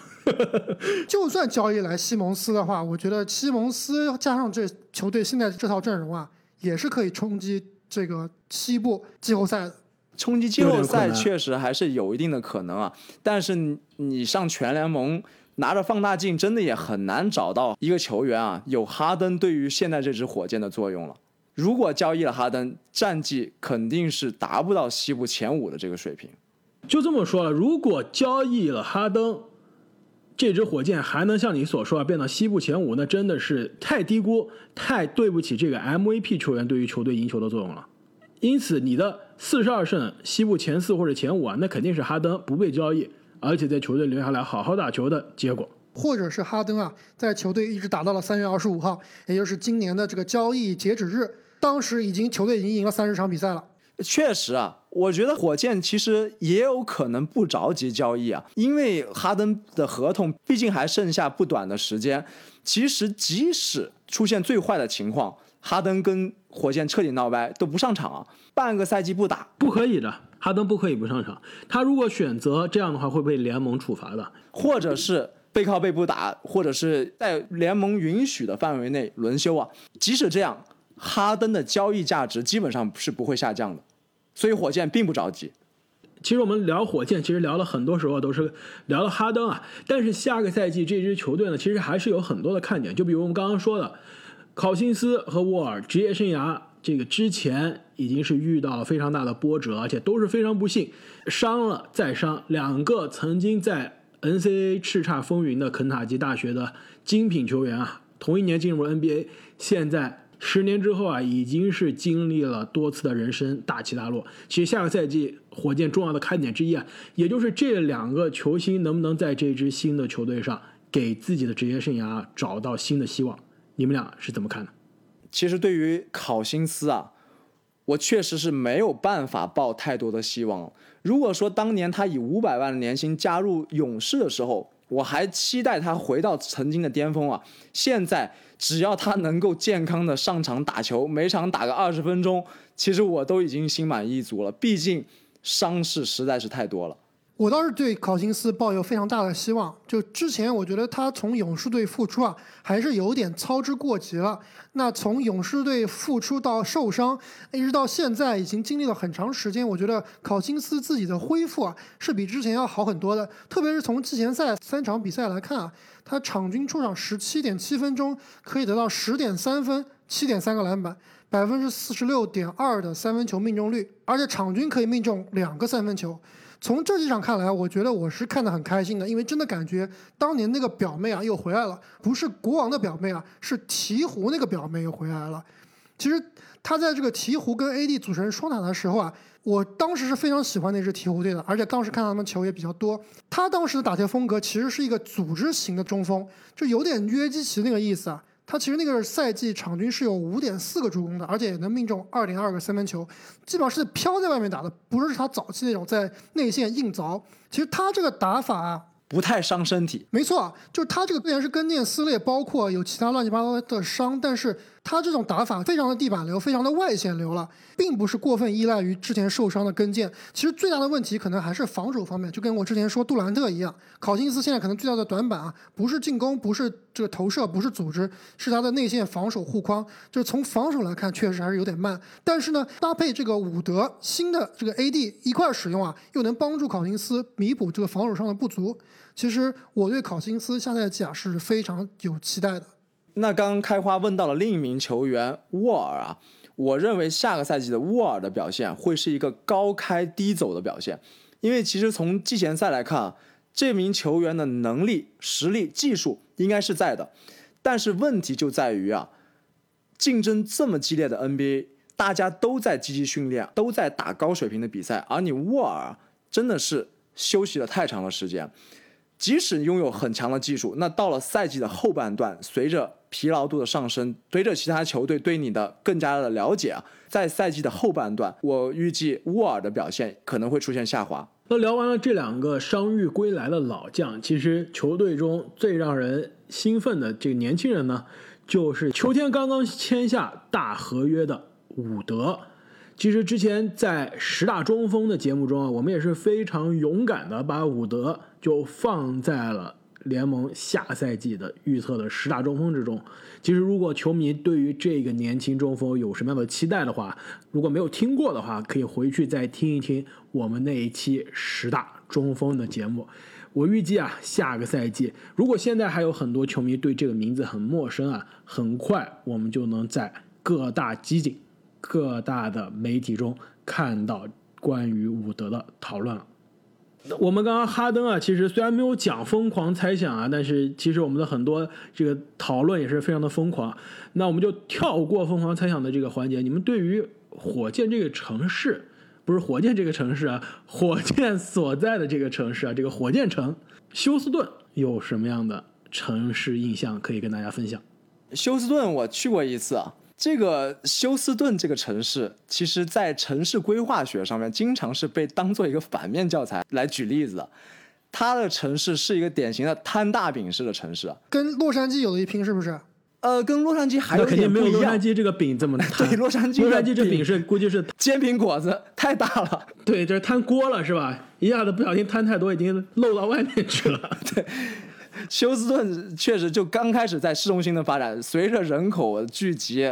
就算交易来西蒙斯的话，我觉得西蒙斯加上这球队现在这套阵容啊，也是可以冲击这个西部季后赛的。冲击季后赛确实还是有一定的可能啊，但是你你上全联盟拿着放大镜，真的也很难找到一个球员啊有哈登对于现在这支火箭的作用了。如果交易了哈登，战绩肯定是达不到西部前五的这个水平。就这么说了，如果交易了哈登，这支火箭还能像你所说啊变到西部前五，那真的是太低估、太对不起这个 MVP 球员对于球队赢球的作用了。因此，你的四十二胜西部前四或者前五啊，那肯定是哈登不被交易，而且在球队留下来好好打球的结果。或者是哈登啊，在球队一直打到了三月二十五号，也就是今年的这个交易截止日，当时已经球队已经赢了三十场比赛了。确实啊，我觉得火箭其实也有可能不着急交易啊，因为哈登的合同毕竟还剩下不短的时间。其实即使出现最坏的情况，哈登跟火箭彻底闹掰都不上场啊，半个赛季不打，不可以的，哈登不可以不上场。他如果选择这样的话，会被联盟处罚的。或者是背靠背不打，或者是在联盟允许的范围内轮休啊。即使这样，哈登的交易价值基本上是不会下降的，所以火箭并不着急。其实我们聊火箭，其实聊了很多时候都是聊了哈登啊，但是下个赛季这支球队呢，其实还是有很多的看点。就比如我们刚刚说的，考辛斯和沃尔职业生涯这个之前已经是遇到了非常大的波折，而且都是非常不幸，伤了再伤。两个曾经在 NCAA 叱咤风云的肯塔基大学的精品球员啊，同一年进入 NBA，现在。十年之后啊，已经是经历了多次的人生大起大落。其实下个赛季火箭重要的看点之一啊，也就是这两个球星能不能在这支新的球队上给自己的职业生涯找到新的希望。你们俩是怎么看的？其实对于考辛斯啊，我确实是没有办法抱太多的希望。如果说当年他以五百万的年薪加入勇士的时候，我还期待他回到曾经的巅峰啊！现在只要他能够健康的上场打球，每场打个二十分钟，其实我都已经心满意足了。毕竟伤势实在是太多了。我倒是对考辛斯抱有非常大的希望。就之前我觉得他从勇士队复出啊，还是有点操之过急了。那从勇士队复出到受伤，一直到现在，已经经历了很长时间。我觉得考辛斯自己的恢复啊，是比之前要好很多的。特别是从季前赛三场比赛来看啊，他场均出场十七点七分钟，可以得到十点三分、七点三个篮板。百分之四十六点二的三分球命中率，而且场均可以命中两个三分球。从这几场看来，我觉得我是看得很开心的，因为真的感觉当年那个表妹啊又回来了，不是国王的表妹啊，是鹈鹕那个表妹又回来了。其实他在这个鹈鹕跟 AD 组成双塔的时候啊，我当时是非常喜欢那支鹈鹕队的，而且当时看他们球也比较多。他当时的打球风格其实是一个组织型的中锋，就有点约基奇那个意思啊。他其实那个赛季场均是有五点四个助攻的，而且也能命中二点二个三分球，基本上是飘在外面打的，不是他早期那种在内线硬凿。其实他这个打法啊，不太伤身体，没错，就是他这个虽然是跟腱撕裂，包括有其他乱七八糟的伤，但是他这种打法非常的地板流，非常的外线流了，并不是过分依赖于之前受伤的跟腱。其实最大的问题可能还是防守方面，就跟我之前说杜兰特一样，考辛斯现在可能最大的短板啊，不是进攻，不是这个投射，不是组织，是他的内线防守护框。就是从防守来看，确实还是有点慢。但是呢，搭配这个伍德新的这个 AD 一块使用啊，又能帮助考辛斯弥补这个防守上的不足。其实我对考辛斯下赛季啊是非常有期待的。那刚刚开花问到了另一名球员沃尔啊，我认为下个赛季的沃尔的表现会是一个高开低走的表现，因为其实从季前赛来看啊，这名球员的能力、实力、技术应该是在的，但是问题就在于啊，竞争这么激烈的 NBA，大家都在积极训练，都在打高水平的比赛，而你沃尔真的是休息了太长的时间。即使拥有很强的技术，那到了赛季的后半段，随着疲劳度的上升，随着其他球队对你的更加的了解啊，在赛季的后半段，我预计沃尔的表现可能会出现下滑。那聊完了这两个伤愈归来的老将，其实球队中最让人兴奋的这个年轻人呢，就是秋天刚刚签下大合约的伍德。其实之前在十大中锋的节目中啊，我们也是非常勇敢的把伍德就放在了联盟下赛季的预测的十大中锋之中。其实如果球迷对于这个年轻中锋有什么样的期待的话，如果没有听过的话，可以回去再听一听我们那一期十大中锋的节目。我预计啊，下个赛季如果现在还有很多球迷对这个名字很陌生啊，很快我们就能在各大集锦。各大的媒体中看到关于伍德的讨论了。我们刚刚哈登啊，其实虽然没有讲疯狂猜想啊，但是其实我们的很多这个讨论也是非常的疯狂。那我们就跳过疯狂猜想的这个环节。你们对于火箭这个城市，不是火箭这个城市啊，火箭所在的这个城市啊，这个火箭城休斯顿有什么样的城市印象可以跟大家分享？休斯顿我去过一次啊。这个休斯顿这个城市，其实，在城市规划学上面，经常是被当做一个反面教材来举例子的。它的城市是一个典型的摊大饼式的城市，跟洛杉矶有的一拼，是不是？呃，跟洛杉矶还有肯定没有洛杉矶这个饼这么 大。对，洛杉矶洛杉矶这饼是估计是 煎饼果子太大了。对，这是摊锅了是吧？一下子不小心摊太多，已经漏到外面去了。对。休斯顿确实就刚开始在市中心的发展，随着人口聚集。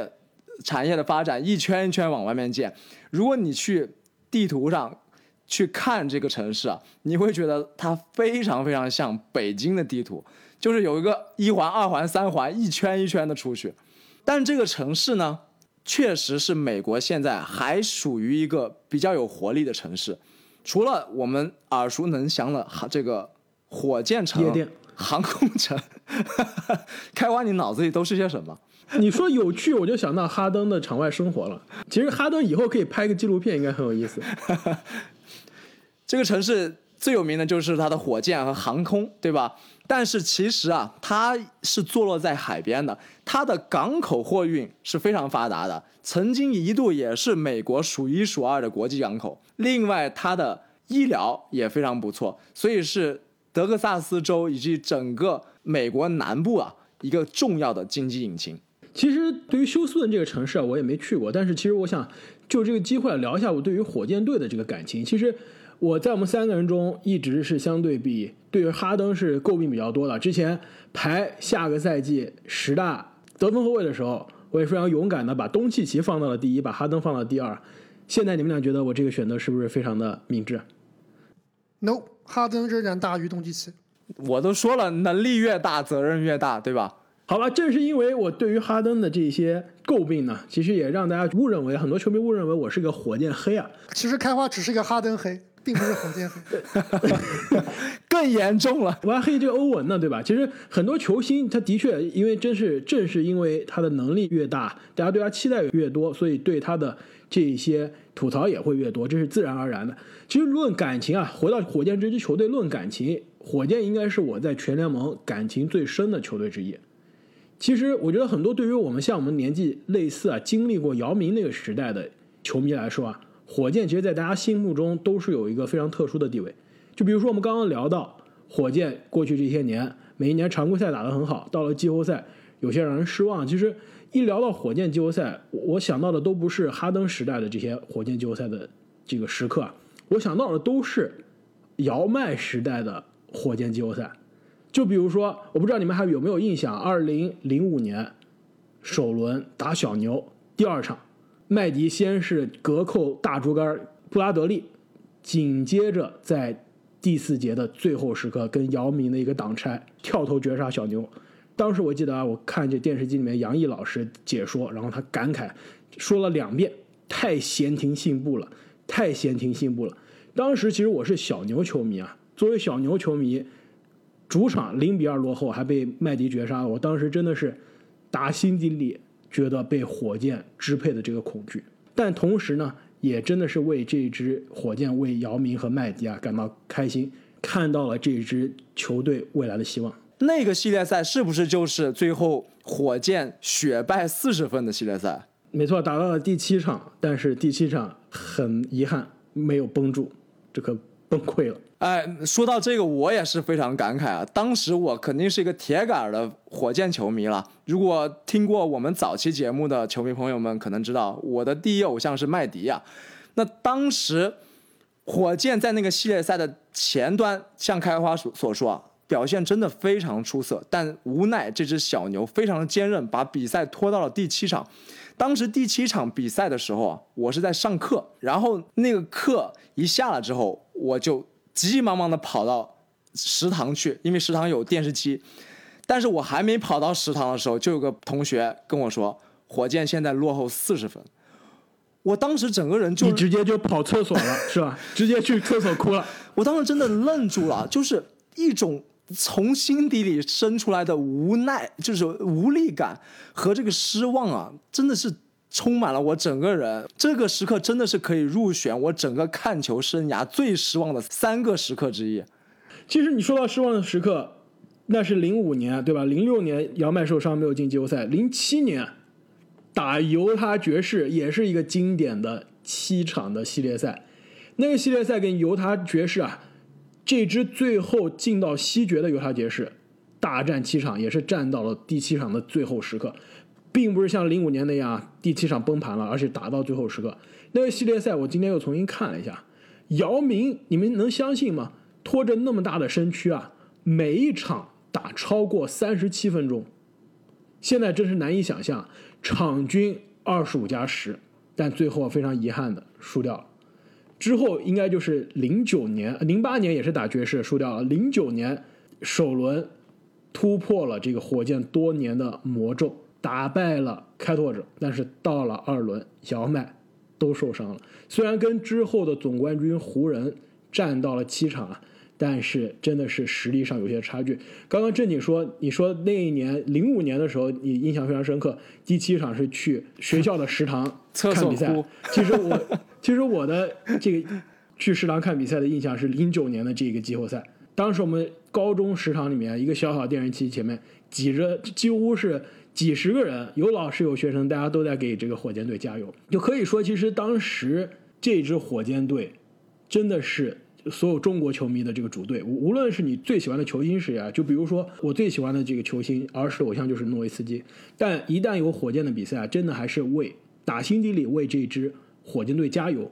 产业的发展一圈一圈往外面建，如果你去地图上去看这个城市啊，你会觉得它非常非常像北京的地图，就是有一个一环、二环、三环，一圈一圈的出去。但这个城市呢，确实是美国现在还属于一个比较有活力的城市，除了我们耳熟能详的这个火箭城、航空城，开完你脑子里都是些什么？你说有趣，我就想到哈登的场外生活了。其实哈登以后可以拍个纪录片，应该很有意思。这个城市最有名的就是它的火箭和航空，对吧？但是其实啊，它是坐落在海边的，它的港口货运是非常发达的，曾经一度也是美国数一数二的国际港口。另外，它的医疗也非常不错，所以是德克萨斯州以及整个美国南部啊一个重要的经济引擎。其实对于休斯顿这个城市啊，我也没去过。但是其实我想就这个机会聊一下我对于火箭队的这个感情。其实我在我们三个人中一直是相对比对于哈登是诟病比较多的。之前排下个赛季十大得分后卫的时候，我也非常勇敢的把东契奇放到了第一，把哈登放到第二。现在你们俩觉得我这个选择是不是非常的明智？No，哈登仍然大于东契奇。我都说了，能力越大，责任越大，对吧？好吧，正是因为我对于哈登的这些诟病呢，其实也让大家误认为很多球迷误认为我是个火箭黑啊。其实开花只是一个哈登黑，并不是火箭黑，更严重了。我还黑这个欧文呢，对吧？其实很多球星他的确因为真是正是因为他的能力越大，大家对他期待越多，所以对他的这些吐槽也会越多，这是自然而然的。其实论感情啊，回到火箭这支球队论感情，火箭应该是我在全联盟感情最深的球队之一。其实我觉得很多对于我们像我们年纪类似啊，经历过姚明那个时代的球迷来说啊，火箭其实，在大家心目中都是有一个非常特殊的地位。就比如说我们刚刚聊到火箭过去这些年，每一年常规赛打得很好，到了季后赛有些让人失望。其实一聊到火箭季后赛，我想到的都不是哈登时代的这些火箭季后赛的这个时刻，我想到的都是姚麦时代的火箭季后赛。就比如说，我不知道你们还有没有印象，二零零五年首轮打小牛第二场，麦迪先是隔扣大竹竿布拉德利，紧接着在第四节的最后时刻跟姚明的一个挡拆跳投绝杀小牛。当时我记得啊，我看这电视机里面杨毅老师解说，然后他感慨说了两遍：“太闲庭信步了，太闲庭信步了。”当时其实我是小牛球迷啊，作为小牛球迷。主场零比二落后，还被麦迪绝杀了。我当时真的是打心底里觉得被火箭支配的这个恐惧，但同时呢，也真的是为这支火箭、为姚明和麦迪啊感到开心，看到了这支球队未来的希望。那个系列赛是不是就是最后火箭血败四十分的系列赛？没错，打到了第七场，但是第七场很遗憾没有绷住，这可崩溃了。哎，说到这个，我也是非常感慨啊！当时我肯定是一个铁杆的火箭球迷了。如果听过我们早期节目的球迷朋友们，可能知道我的第一偶像是麦迪呀。那当时火箭在那个系列赛的前端，像开花所所说啊，表现真的非常出色。但无奈这只小牛非常的坚韧，把比赛拖到了第七场。当时第七场比赛的时候啊，我是在上课，然后那个课一下了之后，我就。急急忙忙的跑到食堂去，因为食堂有电视机。但是我还没跑到食堂的时候，就有个同学跟我说，火箭现在落后四十分。我当时整个人就你直接就跑厕所了，是吧？直接去厕所哭了。我当时真的愣住了，就是一种从心底里生出来的无奈，就是无力感和这个失望啊，真的是。充满了我整个人，这个时刻真的是可以入选我整个看球生涯最失望的三个时刻之一。其实你说到失望的时刻，那是零五年对吧？零六年姚麦受伤没有进季后赛，零七年打犹他爵士也是一个经典的七场的系列赛。那个系列赛跟犹他爵士啊，这支最后进到西决的犹他爵士大战七场，也是战到了第七场的最后时刻。并不是像零五年那样第七场崩盘了，而且打到最后时刻。那个系列赛我今天又重新看了一下，姚明，你们能相信吗？拖着那么大的身躯啊，每一场打超过三十七分钟，现在真是难以想象。场均二十五加十，但最后非常遗憾的输掉了。之后应该就是零九年、零八年也是打爵士输掉了。零九年首轮突破了这个火箭多年的魔咒。打败了开拓者，但是到了二轮，姚麦都受伤了。虽然跟之后的总冠军湖人战到了七场啊，但是真的是实力上有些差距。刚刚正经说，你说那一年零五年的时候，你印象非常深刻，第七场是去学校的食堂看比赛。其实我 其实我的这个去食堂看比赛的印象是零九年的这个季后赛，当时我们高中食堂里面一个小小电视机前面挤着几乎是。几十个人，有老师有学生，大家都在给这个火箭队加油。就可以说，其实当时这支火箭队真的是所有中国球迷的这个主队。无无论是你最喜欢的球星是谁啊，就比如说我最喜欢的这个球星，儿时偶像就是诺维斯基。但一旦有火箭的比赛啊，真的还是为打心底里为这支火箭队加油。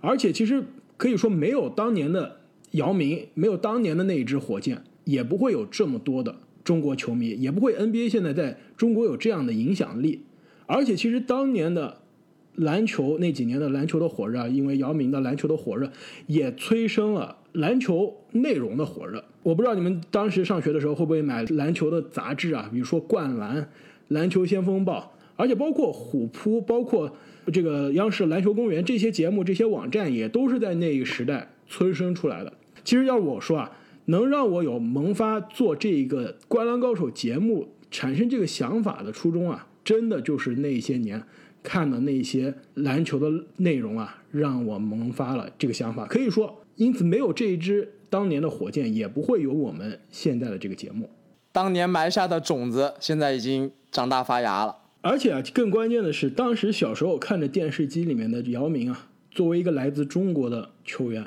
而且其实可以说，没有当年的姚明，没有当年的那一支火箭，也不会有这么多的。中国球迷也不会，NBA 现在在中国有这样的影响力，而且其实当年的篮球那几年的篮球的火热，因为姚明的篮球的火热，也催生了篮球内容的火热。我不知道你们当时上学的时候会不会买篮球的杂志啊，比如说《灌篮》《篮球先锋报》，而且包括虎扑，包括这个央视篮球公园这些节目、这些网站，也都是在那个时代催生出来的。其实要我说啊。能让我有萌发做这一个《灌篮高手》节目产生这个想法的初衷啊，真的就是那些年看的那些篮球的内容啊，让我萌发了这个想法。可以说，因此没有这一支当年的火箭，也不会有我们现在的这个节目。当年埋下的种子，现在已经长大发芽了。而且啊，更关键的是，当时小时候看着电视机里面的姚明啊，作为一个来自中国的球员。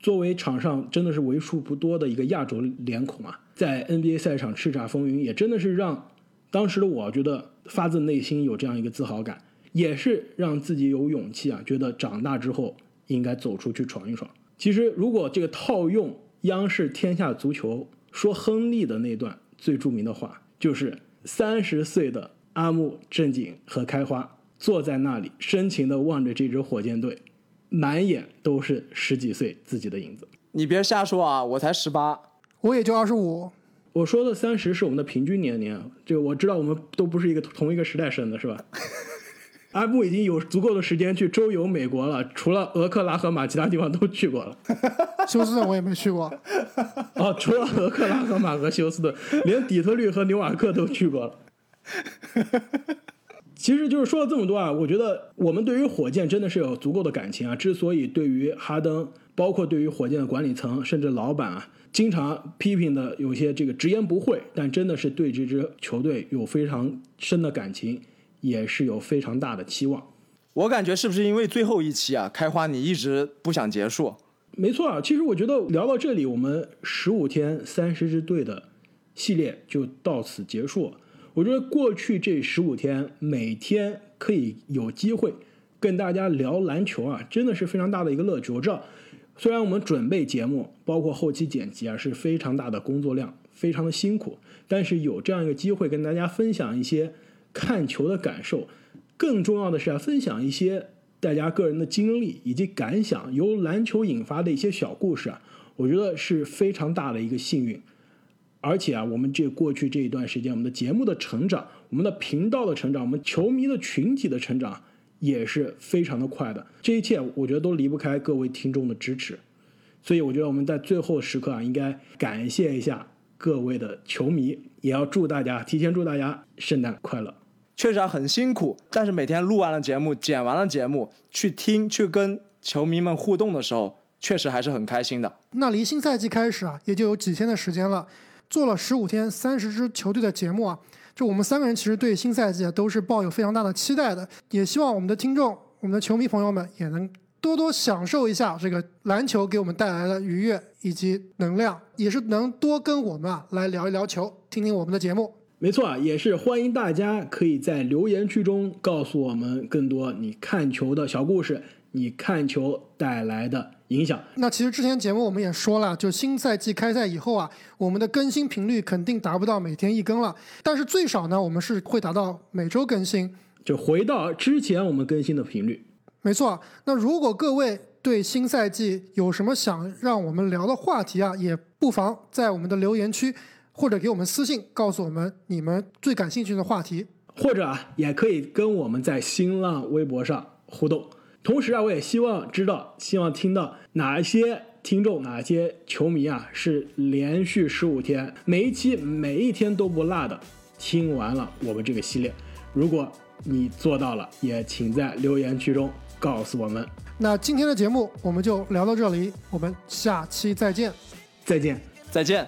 作为场上真的是为数不多的一个亚洲脸孔啊，在 NBA 赛场叱咤风云，也真的是让当时的我觉得发自内心有这样一个自豪感，也是让自己有勇气啊，觉得长大之后应该走出去闯一闯。其实，如果这个套用央视《天下足球》说亨利的那段最著名的话，就是三十岁的阿木、正经和开花坐在那里，深情地望着这支火箭队。满眼都是十几岁自己的影子。你别瞎说啊！我才十八，我也就二十五。我说的三十是我们的平均年龄。这个我知道，我们都不是一个同一个时代生的，是吧？阿布已经有足够的时间去周游美国了，除了俄克拉荷马，其他地方都去过了。休斯顿我也没去过。哦，除了俄克拉荷马和休斯顿，连底特律和纽瓦克都去过了。其实就是说了这么多啊，我觉得我们对于火箭真的是有足够的感情啊。之所以对于哈登，包括对于火箭的管理层，甚至老板啊，经常批评的有些这个直言不讳，但真的是对这支球队有非常深的感情，也是有非常大的期望。我感觉是不是因为最后一期啊，开花你一直不想结束？没错啊，其实我觉得聊到这里，我们十五天三十支队的系列就到此结束。我觉得过去这十五天，每天可以有机会跟大家聊篮球啊，真的是非常大的一个乐趣。我知道，虽然我们准备节目，包括后期剪辑啊，是非常大的工作量，非常的辛苦，但是有这样一个机会跟大家分享一些看球的感受，更重要的是啊，分享一些大家个人的经历以及感想，由篮球引发的一些小故事啊，我觉得是非常大的一个幸运。而且啊，我们这过去这一段时间，我们的节目的成长，我们的频道的成长，我们球迷的群体的成长，也是非常的快的。这一切，我觉得都离不开各位听众的支持。所以，我觉得我们在最后时刻啊，应该感谢一下各位的球迷，也要祝大家提前祝大家圣诞快乐。确实啊，很辛苦，但是每天录完了节目，剪完了节目，去听去跟球迷们互动的时候，确实还是很开心的。那离新赛季开始啊，也就有几天的时间了。做了十五天三十支球队的节目啊，就我们三个人其实对新赛季啊都是抱有非常大的期待的，也希望我们的听众、我们的球迷朋友们也能多多享受一下这个篮球给我们带来的愉悦以及能量，也是能多跟我们啊来聊一聊球，听听我们的节目。没错啊，也是欢迎大家可以在留言区中告诉我们更多你看球的小故事，你看球带来的影响。那其实之前节目我们也说了，就新赛季开赛以后啊，我们的更新频率肯定达不到每天一更了，但是最少呢，我们是会达到每周更新。就回到之前我们更新的频率。没错，那如果各位对新赛季有什么想让我们聊的话题啊，也不妨在我们的留言区或者给我们私信，告诉我们你们最感兴趣的话题。或者啊，也可以跟我们在新浪微博上互动。同时啊，我也希望知道，希望听到哪些听众、哪些球迷啊，是连续十五天，每一期每一天都不落的听完了我们这个系列。如果你做到了，也请在留言区中告诉我们。那今天的节目我们就聊到这里，我们下期再见。再见。再见。